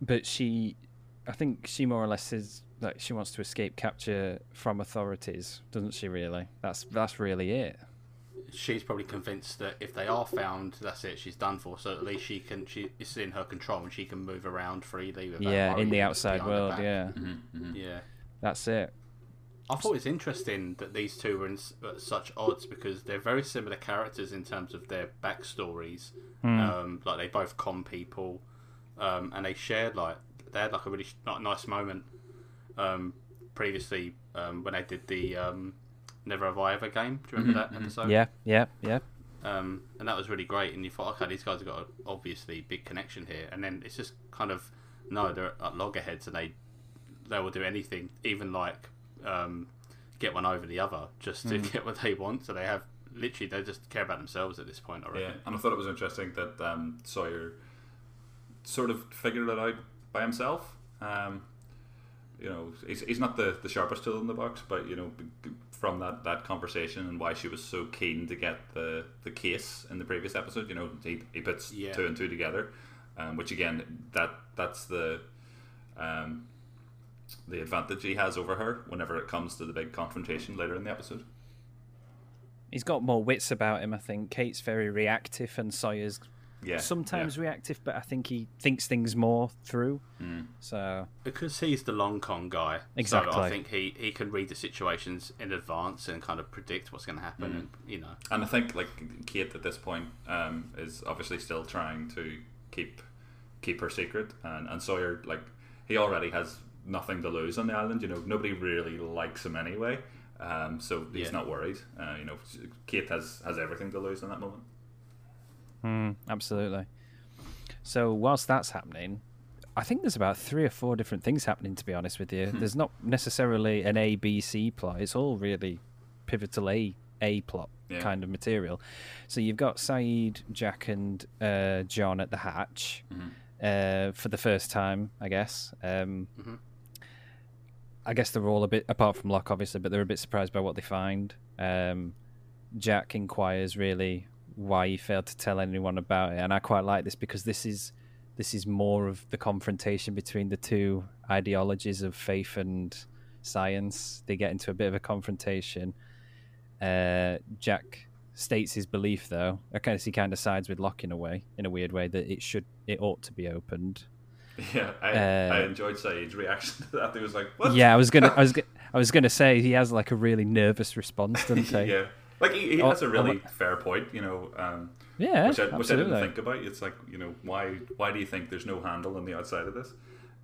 but she I think she more or less is like she wants to escape capture from authorities, doesn't she? Really, that's that's really it. She's probably convinced that if they are found, that's it. She's done for. So at least she can. She it's in her control, and she can move around freely. Yeah, in the worrying outside behind her world. back. Yeah, Yeah. that's it. I thought it was interesting that these two were in at such odds because they're very similar characters in terms of their backstories. Um, like they both con people, um, and they shared like they had like a really nice moment um, previously um, when they did the um, Never Have I Ever game. Do you remember that episode? Yeah, yeah, yeah. um, and that was really great. And you thought, okay, these guys have got an obviously big connection here. And then it's just kind of no, they're at loggerheads, and they they will do anything, even like um, get one over the other, just to get what they want. So they have literally they just care about themselves at this point. I. Yeah, and I thought it was interesting that um, Sawyer sort of figured it out by himself. Um, you know, he's, he's not the, the sharpest tool in the box, but you know, from that, that conversation and why she was so keen to get the, the case in the previous episode, you know, he, he puts Yeah. two and two together, um, which again, that that's the um, the advantage he has over her whenever it comes to the big confrontation later in the episode. He's got more wits about him. I think Kate's very reactive, and Sawyer's Yeah, sometimes yeah. reactive, but I think he thinks things more through. So Because he's the long con guy, So Exactly. I think he, he can read the situations in advance and kind of predict what's going to happen. And you know, And I think like Kate at this point um, is obviously still trying to keep keep her secret, and, and Sawyer like he already has nothing to lose on the island. You know, nobody really likes him anyway, um, so he's Yeah. not worried. Uh, you know, Kate has has everything to lose in that moment. Mm, absolutely. So whilst that's happening, I think there's about three or four different things happening. To be honest with you, there's not necessarily an A B C plot. It's all really pivotal A A plot Yeah. kind of material. So you've got Sayid, Jack, and uh, John at the hatch uh, for the first time, I guess. Um, I guess they're all a bit apart from Locke, obviously, but they're a bit surprised by what they find. Um, Jack inquires really why he failed to tell anyone about it, and I quite like this because this is this is more of the confrontation between the two ideologies of faith and science. They get into a bit of a confrontation. Uh, Jack states his belief, though. I guess he kind of sides with Locke in a way, in a weird way, that it should, it ought to be opened. Yeah, I, Uh, I enjoyed Sayid's reaction to that. He was like, "What?" Yeah, I was gonna, I was, go- I was gonna say he has like a really nervous response, doesn't he? yeah. Like he, he Oh, has a oh, really my- fair point, you know, um, Yeah, which, I, which I didn't think about. It's like, you know, why why do you think there's no handle on the outside of this?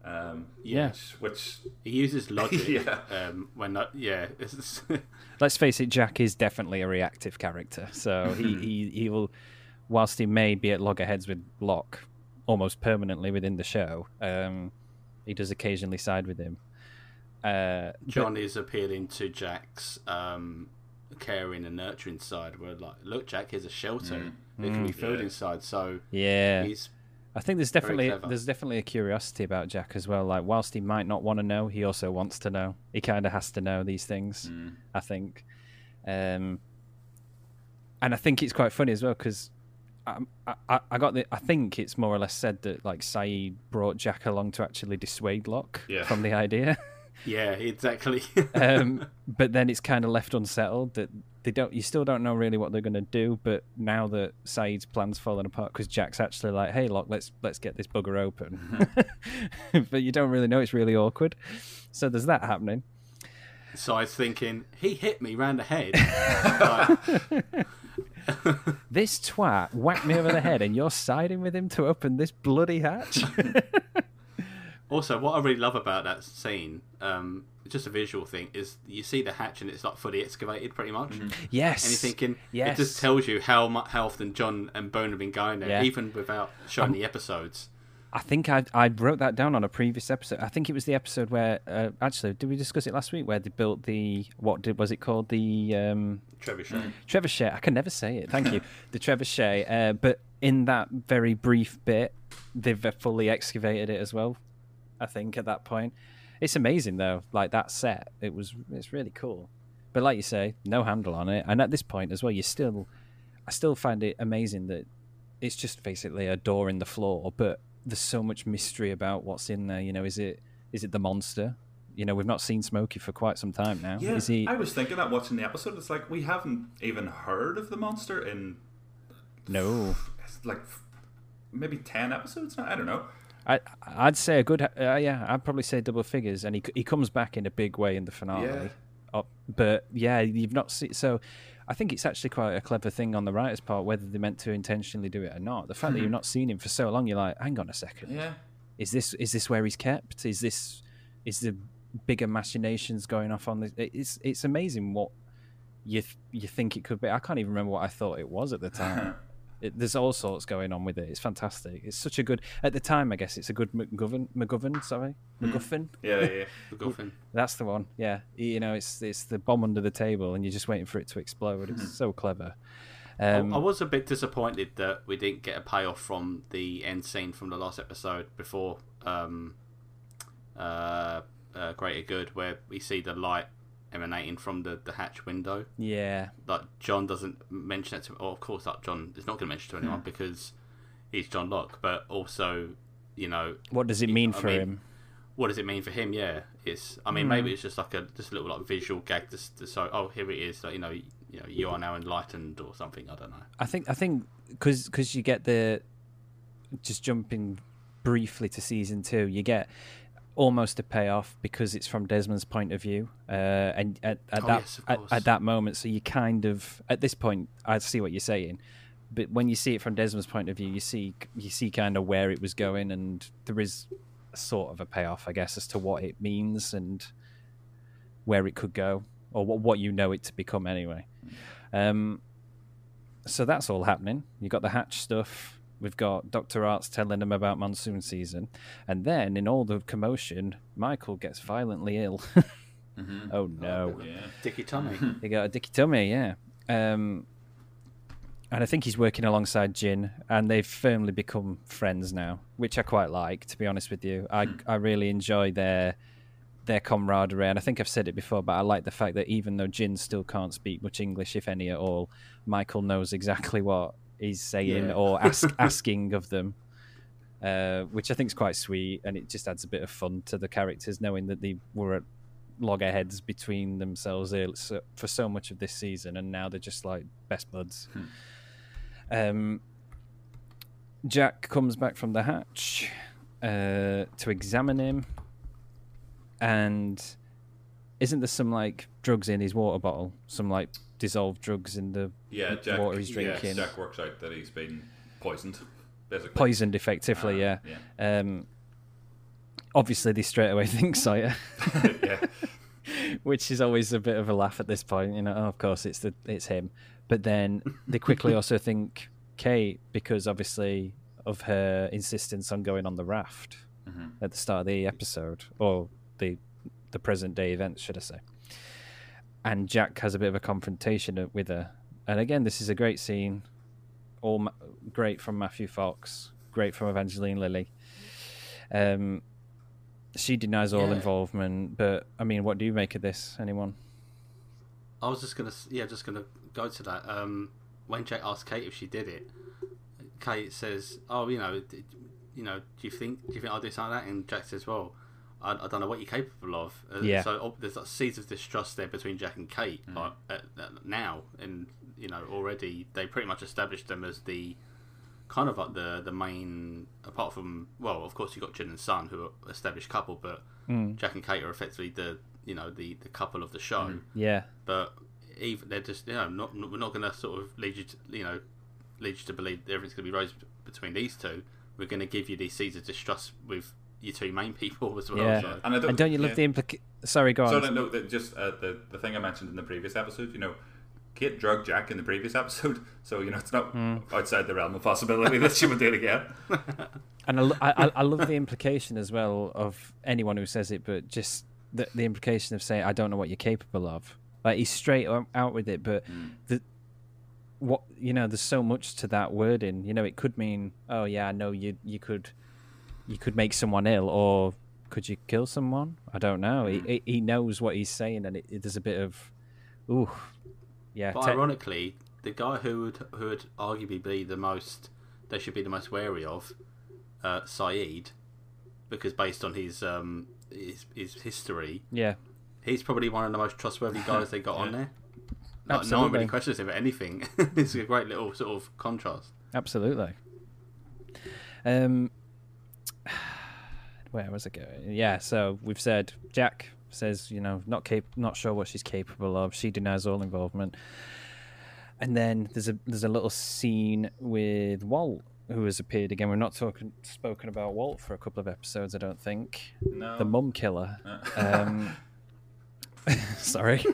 Um, Yeah. which, which He uses logic. Yeah. Um, when not, yeah, Let's face it, Jack is definitely a reactive character. So he, he, he will, whilst he may be at loggerheads with Locke almost permanently within the show, um, he does occasionally side with him. Uh, but- John is appealing to Jack's um, caring and nurturing side. Where like, look, Jack, here's a shelter that can be filled Yeah. inside. So yeah, he's I think there's definitely there's definitely a curiosity about Jack as well. Like whilst he might not want to know, he also wants to know. He kind of has to know these things. I think, um, and I think it's quite funny as well because I, I I got the I think it's more or less said that like Sayid brought Jack along to actually dissuade Locke Yeah. from the idea. yeah, exactly. um, but then it's kind of left unsettled that they don't. You still don't know really what they're going to do. But now that Sayid's plans fallen apart because Jack's actually like, "Hey, Locke, let's let's get this bugger open," but you don't really know. It's really awkward. So there's that happening. so I was thinking, he hit me round the head. Like, This twat whacked me over the head, and you're siding with him to open this bloody hatch. Also, what I really love about that scene, um, just a visual thing, is you see the hatch and it's like fully excavated, pretty much. yes. And you're thinking, yes. it just tells you how mu- how often John and Boone have been going there, Yeah. even without showing the episodes. I think I I wrote that down on a previous episode. I think it was the episode where uh, actually did we discuss it last week where they built the what did was it called the um, Trebuchet. trebuchet? I can never say it. Thank you, the trebuchet. Uh, but in that very brief bit, they've uh, fully excavated it as well. I think at that point, it's amazing though. Like that set, it was it's really cool. But like you say, no handle on it, and at this point as well, you still, I still find it amazing that it's just basically a door in the floor, but there's so much mystery about what's in there. You know, is it is it the monster? You know, we've not seen Smokey for quite some time now. yeah, is he? I was thinking that watching the episode. It's like we haven't even heard of the monster in No, it's like maybe ten episodes. now? I don't know. I I'd say a good. Uh, yeah, I'd probably say double figures, and he he comes back in a big way in the finale. Yeah. Uh, but yeah, you've not seen so. I think it's actually quite a clever thing on the writer's part, whether they meant to intentionally do it or not. The fact that you've mm-hmm. not seen him for so long, you're like, hang on a second. Yeah, is this is this where he's kept? Is this is the bigger machinations going off on this? It's it's amazing what you th- you think it could be. I can't even remember what I thought it was at the time. it, there's all sorts going on with it. It's fantastic. It's such a good at the time. I guess it's a good McGovern. McGovern, sorry, McGuffin. yeah, yeah. The Guffin. That's the one. Yeah, you know, it's it's the bomb under the table, and you're just waiting for it to explode. It's so clever. Um, I was a bit disappointed that we didn't get a payoff from the end scene from the last episode before um, uh, uh, Greater Good, where we see the light emanating from the, the hatch window. yeah, Like John doesn't mention it to. Or of course, like John is not going to mention it to anyone because he's John Locke. But also, you know, what does it mean I for mean, him? what does it mean for him? Yeah, it's. I Hmm. mean, maybe it's just like a just a little like visual gag to, to so oh here it is. Like you know, you, know, you are now enlightened or something. I don't know. I think I think cuz because you get the just jumping briefly to season two, you get almost a payoff because it's from Desmond's point of view, uh, and at, at Oh, that yes, at, at that moment, so you kind of at this point, I see what you're saying, but when you see it from Desmond's point of view, you see you see kind of where it was going, and there is sort of a payoff, I guess, as to what it means and where it could go, or what what you know it to become anyway. Um, so that's all happening. You got the hatch stuff. We've got Doctor Arzt telling them about monsoon season, and then in all the commotion, Michael gets violently ill. Oh no! yeah. Dicky Tommy. He got a dicky tummy, yeah. Um, and I think he's working alongside Jin, and they've firmly become friends now, which I quite like. To be honest with you, I I really enjoy their their camaraderie, and I think I've said it before, but I like the fact that even though Jin still can't speak much English, if any at all, Michael knows exactly what he's saying Yeah. or ask, asking of them. Uh, which I think is quite sweet, and it just adds a bit of fun to the characters, knowing that they were at loggerheads between themselves for so much of this season, and now they're just like best buds. Um, Jack comes back from the hatch, uh, to examine him, and isn't there some like drugs in his water bottle? Some like dissolved drugs in the Yeah, Jack. water he's yeah, drinking, Jack works out that he's been poisoned, basically. poisoned effectively. Uh, yeah. Um, obviously, they straight away think Sawyer. yeah. which is always a bit of a laugh at this point. You know, oh, of course it's the it's him, but then they quickly also think Kate because obviously of her insistence on going on the raft at the start of the episode or the the present day events, should I say? And Jack has a bit of a confrontation with her, and again, this is a great scene, all ma- great from Matthew Fox, great from Evangeline Lilly. Um, she denies all Yeah. involvement, but I mean, what do you make of this? Anyone? I was just gonna, yeah, just gonna go to that. Um, when Jack asked Kate if she did it, Kate says, "Oh, you know, d- you know, do you think, do you think I'll do something like that?" And Jack says, "Well, I, I don't know what you're capable of." Uh, Yeah. So ob- there's like seeds of distrust there between Jack and Kate, mm. like at, at now, and you know, already they pretty much established them as the kind of like the the main. Apart from, well, of course you've got Jin and Sun, who are established couple, but mm. Jack and Kate are effectively the you know the the couple of the show mm. Yeah, but even they're just you know not, not- we're not going to sort of lead you to you know lead you to believe everything's going to be rose between these two. We're going to give you these seeds of distrust with your two main people as well. yeah. So. And I don't- and don't you love yeah. the implica? Sorry, go on. So no, no, that just uh, the the thing I mentioned in the previous episode. You know, Kate drug Jack in the previous episode, so you know it's not Hmm. outside the realm of possibility that she would do it again. And I, I, I- I love the implication as well of anyone who says it, but just the, the implication of saying, "I don't know what you're capable of." Like he's straight out with it, but the what you know, there's so much to that wording. You know, it could mean, "Oh yeah, I know you you could you could make someone ill," or could you kill someone? I don't know. He he he knows what he's saying, and it, it, there's a bit of, ooh, yeah. But te- ironically, the guy who would who would arguably be the most they should be the most wary of, uh, Sayid, because based on his um his, his history, yeah, he's probably one of the most trustworthy guys they got on there. Like, no one really questions him for anything. it's a great little sort of contrast. Absolutely. Um, where was it going? Yeah, so we've said Jack says, you know, not cap- not sure what she's capable of. She denies all involvement. And then there's a there's a little scene with Walt who has appeared again. We're not talking spoken about Walt for a couple of episodes, I don't think. No. The mum killer. Um, sorry.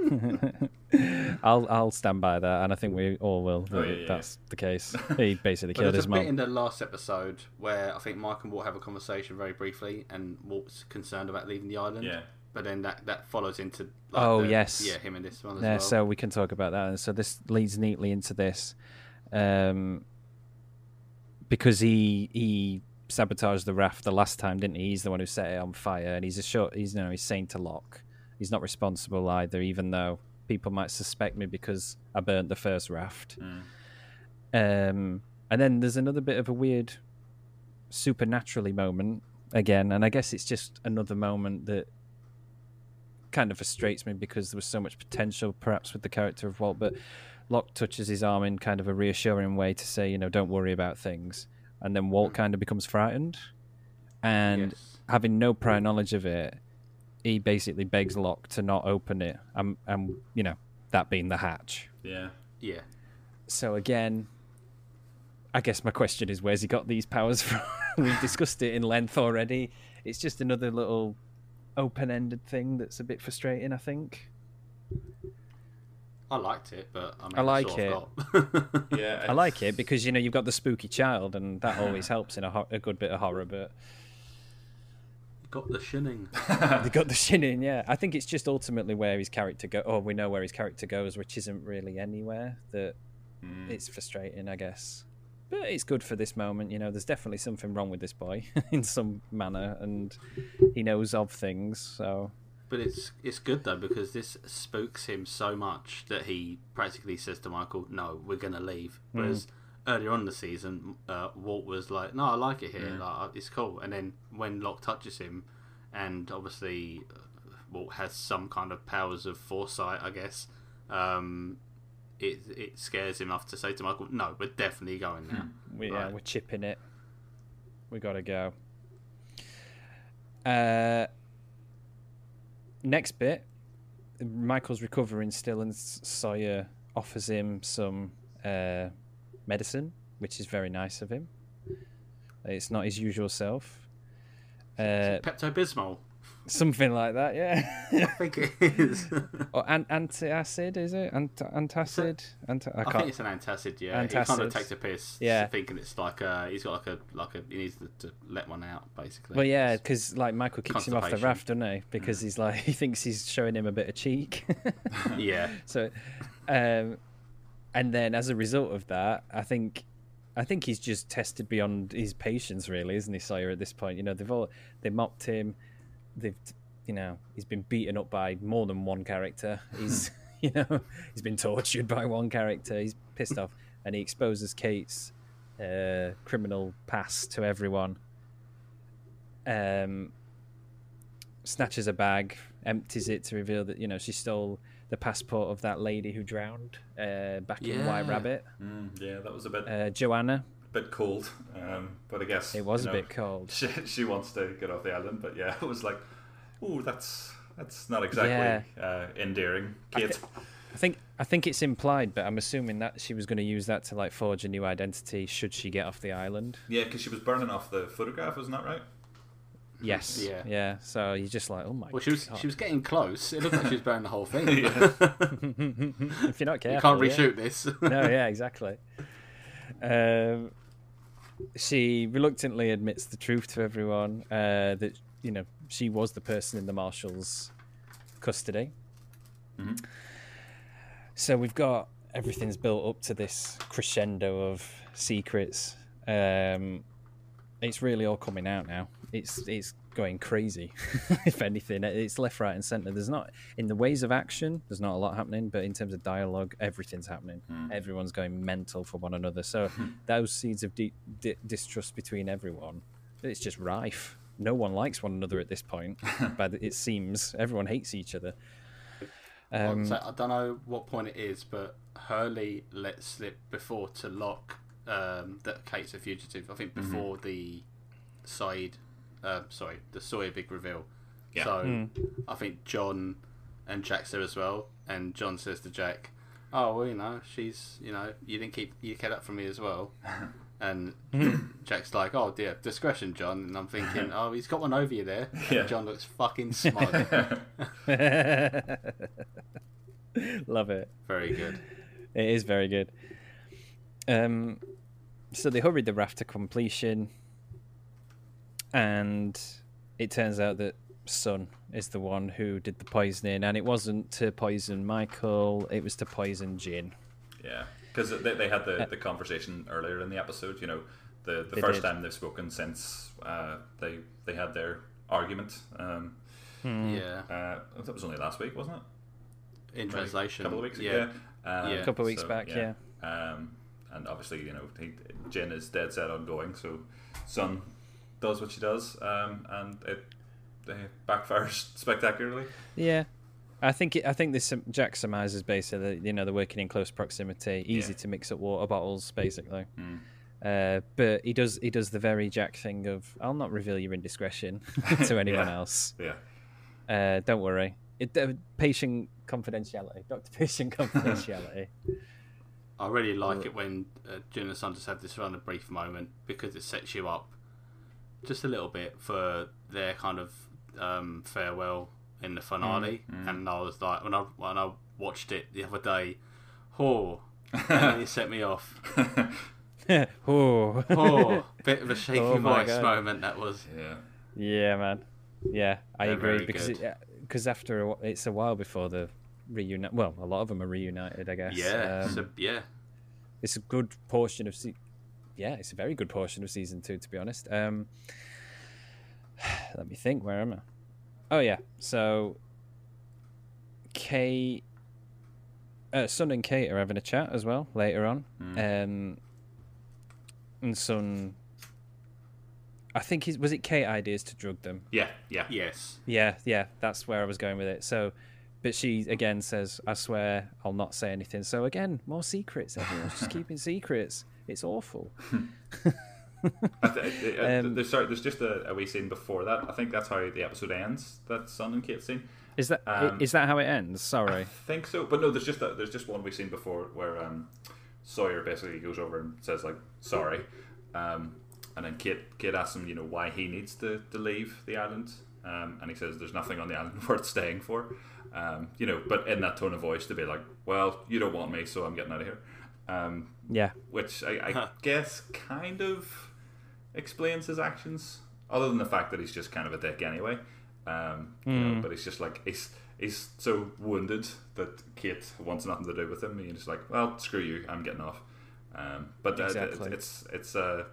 I'll I'll stand by that, and I think we all will. Oh, that yeah, yeah, that's the case. He basically But killed there's his a bit in the last episode where I think Mike and Walt have a conversation very briefly, and Walt's concerned about leaving the island. Yeah. But then that, that follows into. Like, Oh, the- yes. Yeah, him and this one as Yeah, well. so we can talk about that. And so this leads neatly into this, um, because he he sabotaged the raft the last time, didn't he? He's the one who set it on fire, and he's a short. He's you know he's saying to Locke, he's not responsible either, even though people might suspect me because I burnt the first raft. Um, and then there's another bit of a weird supernaturally moment again, and I guess it's just another moment that kind of frustrates me because there was so much potential perhaps with the character of Walt, but Locke touches his arm in kind of a reassuring way to say, you know, don't worry about things. And then Walt kind of becomes frightened. And Yes. having no prior knowledge of it, he basically begs Locke to not open it. And, and you know, that being the hatch. Yeah. Yeah. So again, I guess my question is, where's he got these powers from? We've discussed it in length already. It's just another little open-ended thing that's a bit frustrating. I think. I liked it, but I mean, I like sort of got- Yeah. I like it because you know you've got the spooky child, and that always helps in a, ho- a good bit of horror. But got the shinning. they got the shin in, yeah. I think it's just ultimately where his character go. Oh, we know where his character goes, which isn't really anywhere. That hmm. it's frustrating, I guess. But it's good for this moment. You know, there's definitely something wrong with this boy in some manner, and he knows of things. So But it's it's good though because this spooks him so much that he practically says to Michael, "No, we're gonna leave." Hmm. Whereas earlier on in the season, uh, Walt was like, "No, I like it here. Like, uh, it's cool." And then when Locke touches him, and obviously uh, Walt has some kind of powers of foresight, I guess. Um, it it scares him enough to say to Michael, "No, we're definitely going now." we, yeah, Right. we're chipping it. We gotta go. Uh, next bit, Michael's recovering still, and Sawyer offers him some uh, medicine, which is very nice of him. It's not his usual self. Uh, Pepto Bismol. something like that, yeah. I think it is. or an- antacid, is it? Ant- antacid? Ant- I I, think it's an antacid. Yeah, he kind Antacid. of takes a piss. Yeah. thinking it's like a he's got like a like a he needs to, to let one out basically. Well, yeah, because like Michael kicks him off the raft, doesn't he? Because he's like he thinks he's showing him a bit of cheek. yeah, so, um, and then as a result of that, I think, I think he's just tested beyond his patience, really, isn't he, Sawyer? At this point, you know, they've all they mocked him, they've, you know, he's been beaten up by more than one character. He's, you know, he's been tortured by one character. He's pissed off, and he exposes Kate's uh, criminal past to everyone. Um, snatches a bag, empties it to reveal that you know she stole the passport of that lady who drowned uh, back in White Rabbit, Mm, yeah, that was a bit uh, Joanna. bit cold, um, but I guess It was you a know, bit cold. She, she wants to get off the island, but yeah, it was like, oh, that's that's not exactly Yeah. uh, endearing, I Kate. I think I think it's implied, but I'm assuming that she was going to use that to like forge a new identity should she get off the island. yeah, because she was burning off the photograph, wasn't that right? Yes. Yeah. Yeah. So you're just like, oh my. God. Well she was God. she was getting close. It looked like she was burning the whole thing. if you're not careful, you can't yeah. reshoot this. no, yeah, exactly. Um, she reluctantly admits the truth to everyone uh, that you know she was the person in the marshal's custody. So we've got everything's built up to this crescendo of secrets. Um, it's really all coming out now. It's it's going crazy. if anything, it's left, right, and centre. There's not in the ways of action. There's not a lot happening, but in terms of dialogue, everything's happening. Everyone's going mental for one another. So those seeds of di- di- distrust between everyone, it's just rife. No one likes one another at this point, but it seems everyone hates each other. Um, so I don't know what point it is, but Hurley let slip before to Locke um, that Kate's a fugitive. I think before the side, uh, sorry, the Sawyer big reveal. Yeah. So I think John and Jack's there as well, and John says to Jack, "Oh well, you know, she's you know, you didn't keep you kept up for me as well." And Jack's like, "Oh dear, discretion, John." And I'm thinking, "Oh, he's got one over you there." And Yeah. John looks fucking smug. Love it. Very good. It is very good. Um, so they hurried the raft to completion, and it turns out that Sun is the one who did the poisoning, and it wasn't to poison Michael; it was to poison Jin. Yeah, because they, they had the, the conversation earlier in the episode. You know, the the They first did. time they've spoken since uh, they they had their argument. Um, Yeah. uh, that was only last week, wasn't it? In Maybe translation, a couple of weeks yeah. ago. Yeah, Um, Yeah. A couple of weeks back, yeah. Um, and obviously, you know, he, Jin is dead set on going, so Sun does what she does, um, and it, it backfires spectacularly. Yeah, I think it, I think this um, Jack surmises basically, that, you know, they're working in close proximity, easy Yeah. to mix up water bottles, basically. Mm. Uh, but he does he does the very Jack thing of I'll not reveal your indiscretion to anyone Yeah. else. Yeah, Uh, don't worry. It, uh, patient confidentiality, Doctor Patient confidentiality. I really like it when uh, Jin and Sun just have this run a brief moment because it sets you up just a little bit for their kind of um, farewell in the finale. And I was like, when I when I watched it the other day, oh, and then it set me off. oh, Oh, bit of a shaky Oh voice God. moment that was. yeah. yeah, man. Yeah, I They're agree very because it, because after a, it's a while before the reunite. Well, a lot of them are reunited, I guess. Yeah, Um, so, yeah. it's a good portion of se- yeah it's a very good portion of season two to be honest um let me think where am i oh yeah so kate uh, Sun and kate are having a chat as well later on um and Sun i think he's was it kate ideas to drug them Yeah, yeah, Yes. yeah, yeah, that's where I was going with it. So, but she again says, "I swear I'll not say anything." So again, more secrets. Everyone's just keeping secrets. It's awful. Th- Um, there's sorry, there's just a, a wee scene before that. I think that's how the episode ends. That Sun and Kate scene. Is that Um, is that how it ends? Sorry. I think so, but no. There's just a, there's just one we've seen before where um, Sawyer basically goes over and says like sorry, um, and then Kate Kate asks him you know why he needs to, to leave the island, um, and he says there's nothing on the island worth staying for, um, you know, but in that tone of voice to be like, well, you don't want me, so I'm getting out of here, um, Yeah. which I, I guess kind of explains his actions, other than the fact that he's just kind of a dick anyway. Um, you know, but he's just like he's he's so wounded that Kate wants nothing to do with him. And He's just like, well, screw you, I'm getting off. Um, but uh, Exactly. it's it's a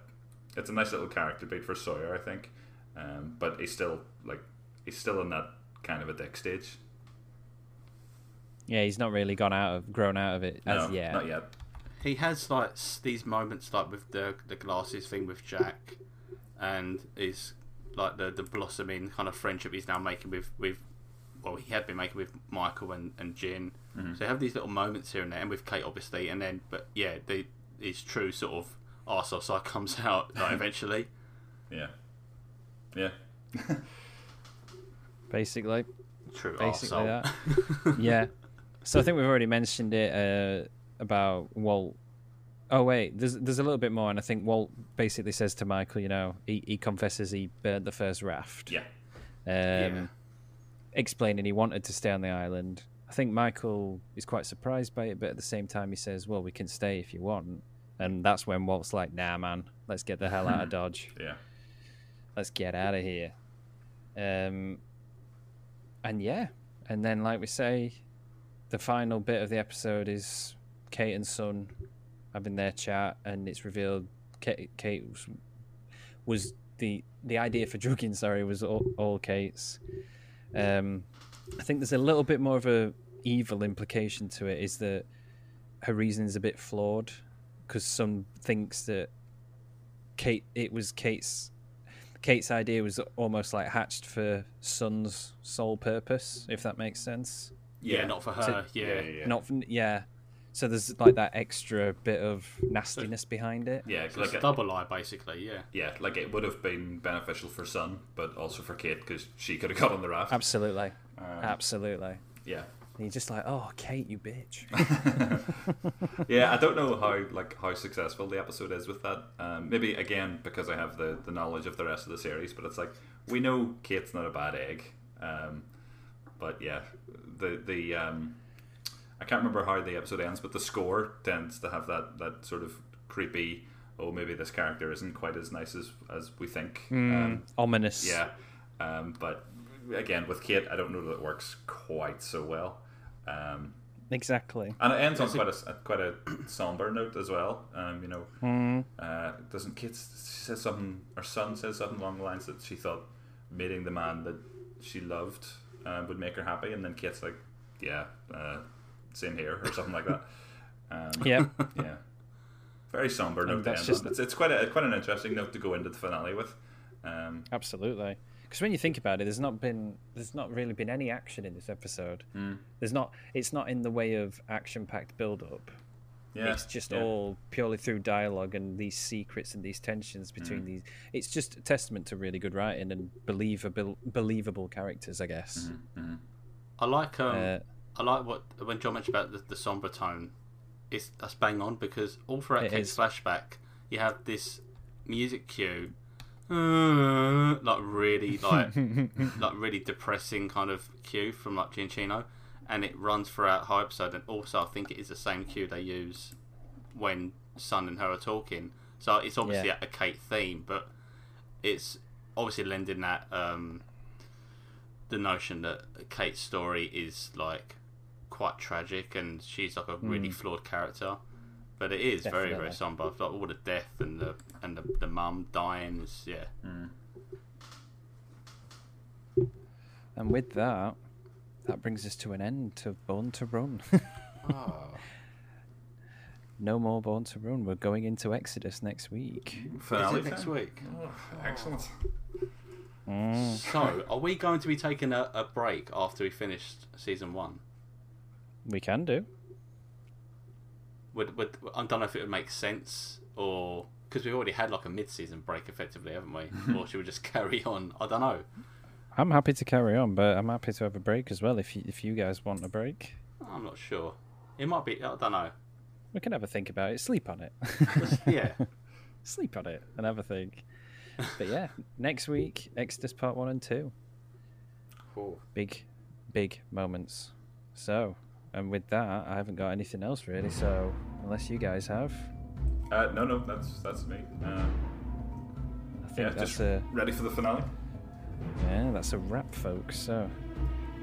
it's a nice little character beat for Sawyer, I think. Um, but he's still like he's still in that kind of a dick stage. Yeah, he's not really gone out of grown out of it as no, yet. not yet. He has like these moments like with the the glasses thing with Jack, and is like the the blossoming kind of friendship he's now making with with well he had been making with Michael and and Jin. Mm-hmm. So you have these little moments here and there, and with Kate obviously, and then but yeah, the his true sort of arsehole side comes out like eventually. Yeah, yeah. Basically. True Basically arsehole. that. yeah. So I think we've already mentioned it uh, about Walt. Oh wait, there's there's a little bit more, and I think Walt basically says to Michael, you know, he, he confesses he burnt the first raft. Yeah. Um, Yeah. Explaining he wanted to stay on the island. I think Michael is quite surprised by it, but at the same time he says, "Well, we can stay if you want." And that's when Walt's like, "Nah, man, let's get the hell out of Dodge." Yeah. let's get out of here. Um, and yeah, and then like we say, the final bit of the episode is Kate and Sun having their chat, and it's revealed Kate, Kate was, was the the idea for drugging. Sorry, was all, all Kate's. Um, I think there's a little bit more of a evil implication to it. Is that her reasoning's a bit flawed because Sun thinks that Kate it was Kate's Kate's idea was almost like hatched for Sun's sole purpose, if that makes sense. yeah, not for her. So- yeah. yeah, yeah. Not from, yeah. So there's like that extra bit of nastiness behind it. Yeah, So like it's a a- double lie basically. Yeah. yeah, like it would have been beneficial for Sun, but also for Kate because she could have got on the raft. Absolutely, Um, absolutely. yeah, And you're just like, oh, Kate, you bitch. yeah. I don't know how like how successful the episode is with that. Um, maybe again because I have the the knowledge of the rest of the series, but it's like we know Kate's not a bad egg. Um, but yeah, the the um, I can't remember how the episode ends, but the score tends to have that that sort of creepy. Oh, maybe this character isn't quite as nice as as we think. Um, Ominous. Yeah, um, but again, with Kate, I don't know that it works quite so well. Um, Exactly. and it ends on quite a quite a somber note as well. Um, you know, uh, doesn't Kate she says something? Her Sun says something along the lines that she thought meeting the man that she loved uh, would make her happy, and then Kate's like, "Yeah, uh, same here," or something like that. Um, Yeah. yeah, very somber note. To that's end just- on. It's it's quite a quite an interesting note to go into the finale with. Um, Absolutely. Because when you think about it, there's not been, there's not really been any action in this episode. There's not, it's not in the way of action-packed build-up. yeah, it's just yeah. all purely through dialogue and these secrets and these tensions Mm. between these. It's just a testament to really good writing and believable, believable characters, I guess. Mm-hmm. I like um, Uh, I like what when John mentioned about the, the somber tone. It's that's bang on because all throughout It Kate's is. flashback, you have this music cue, uh, like really like like really depressing kind of cue from like Giacchino, and it runs throughout whole episode. And also, I think it is the same cue they use when Sun and her are talking. So it's obviously Yeah. a Kate theme, but it's obviously lending that um, the notion that Kate's story is like quite tragic and she's like a really hmm. flawed character. But it is very Definitely. very somber. Like all the death and the and the, the mum dying is yeah. Hmm. and with that, that brings us to an end to Born to Run. no more Born to Run. We're going into Exodus next week. Finale Is it next week? Oh, excellent. Mm. So are we going to be taking a, a break after we finished season one? We can do. Would, would I don't know if it would make sense or because we've already had like a mid-season break, effectively, haven't we? or should we just carry on? I don't know. I'm happy to carry on, but I'm happy to have a break as well if you, if you guys want a break. I'm not sure. It might be. I don't know. We can have a think about it. Sleep on it. yeah. Sleep on it and have a think. But yeah, next week, Exodus Part 1 and 2. Cool. Big, big moments. So, and with that, I haven't got anything else really, so unless you guys have, Uh, no, no, that's that's me. Uh, I think yeah, that's just a ready for the finale. yeah, that's a wrap, folks. So,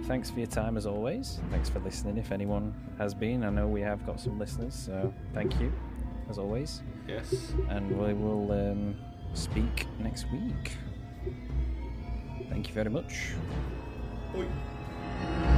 thanks for your time as always. Thanks for listening. If anyone has been, I know we have got some listeners, so thank you as always. Yes. And we will um, speak next week. Thank you very much. Oi.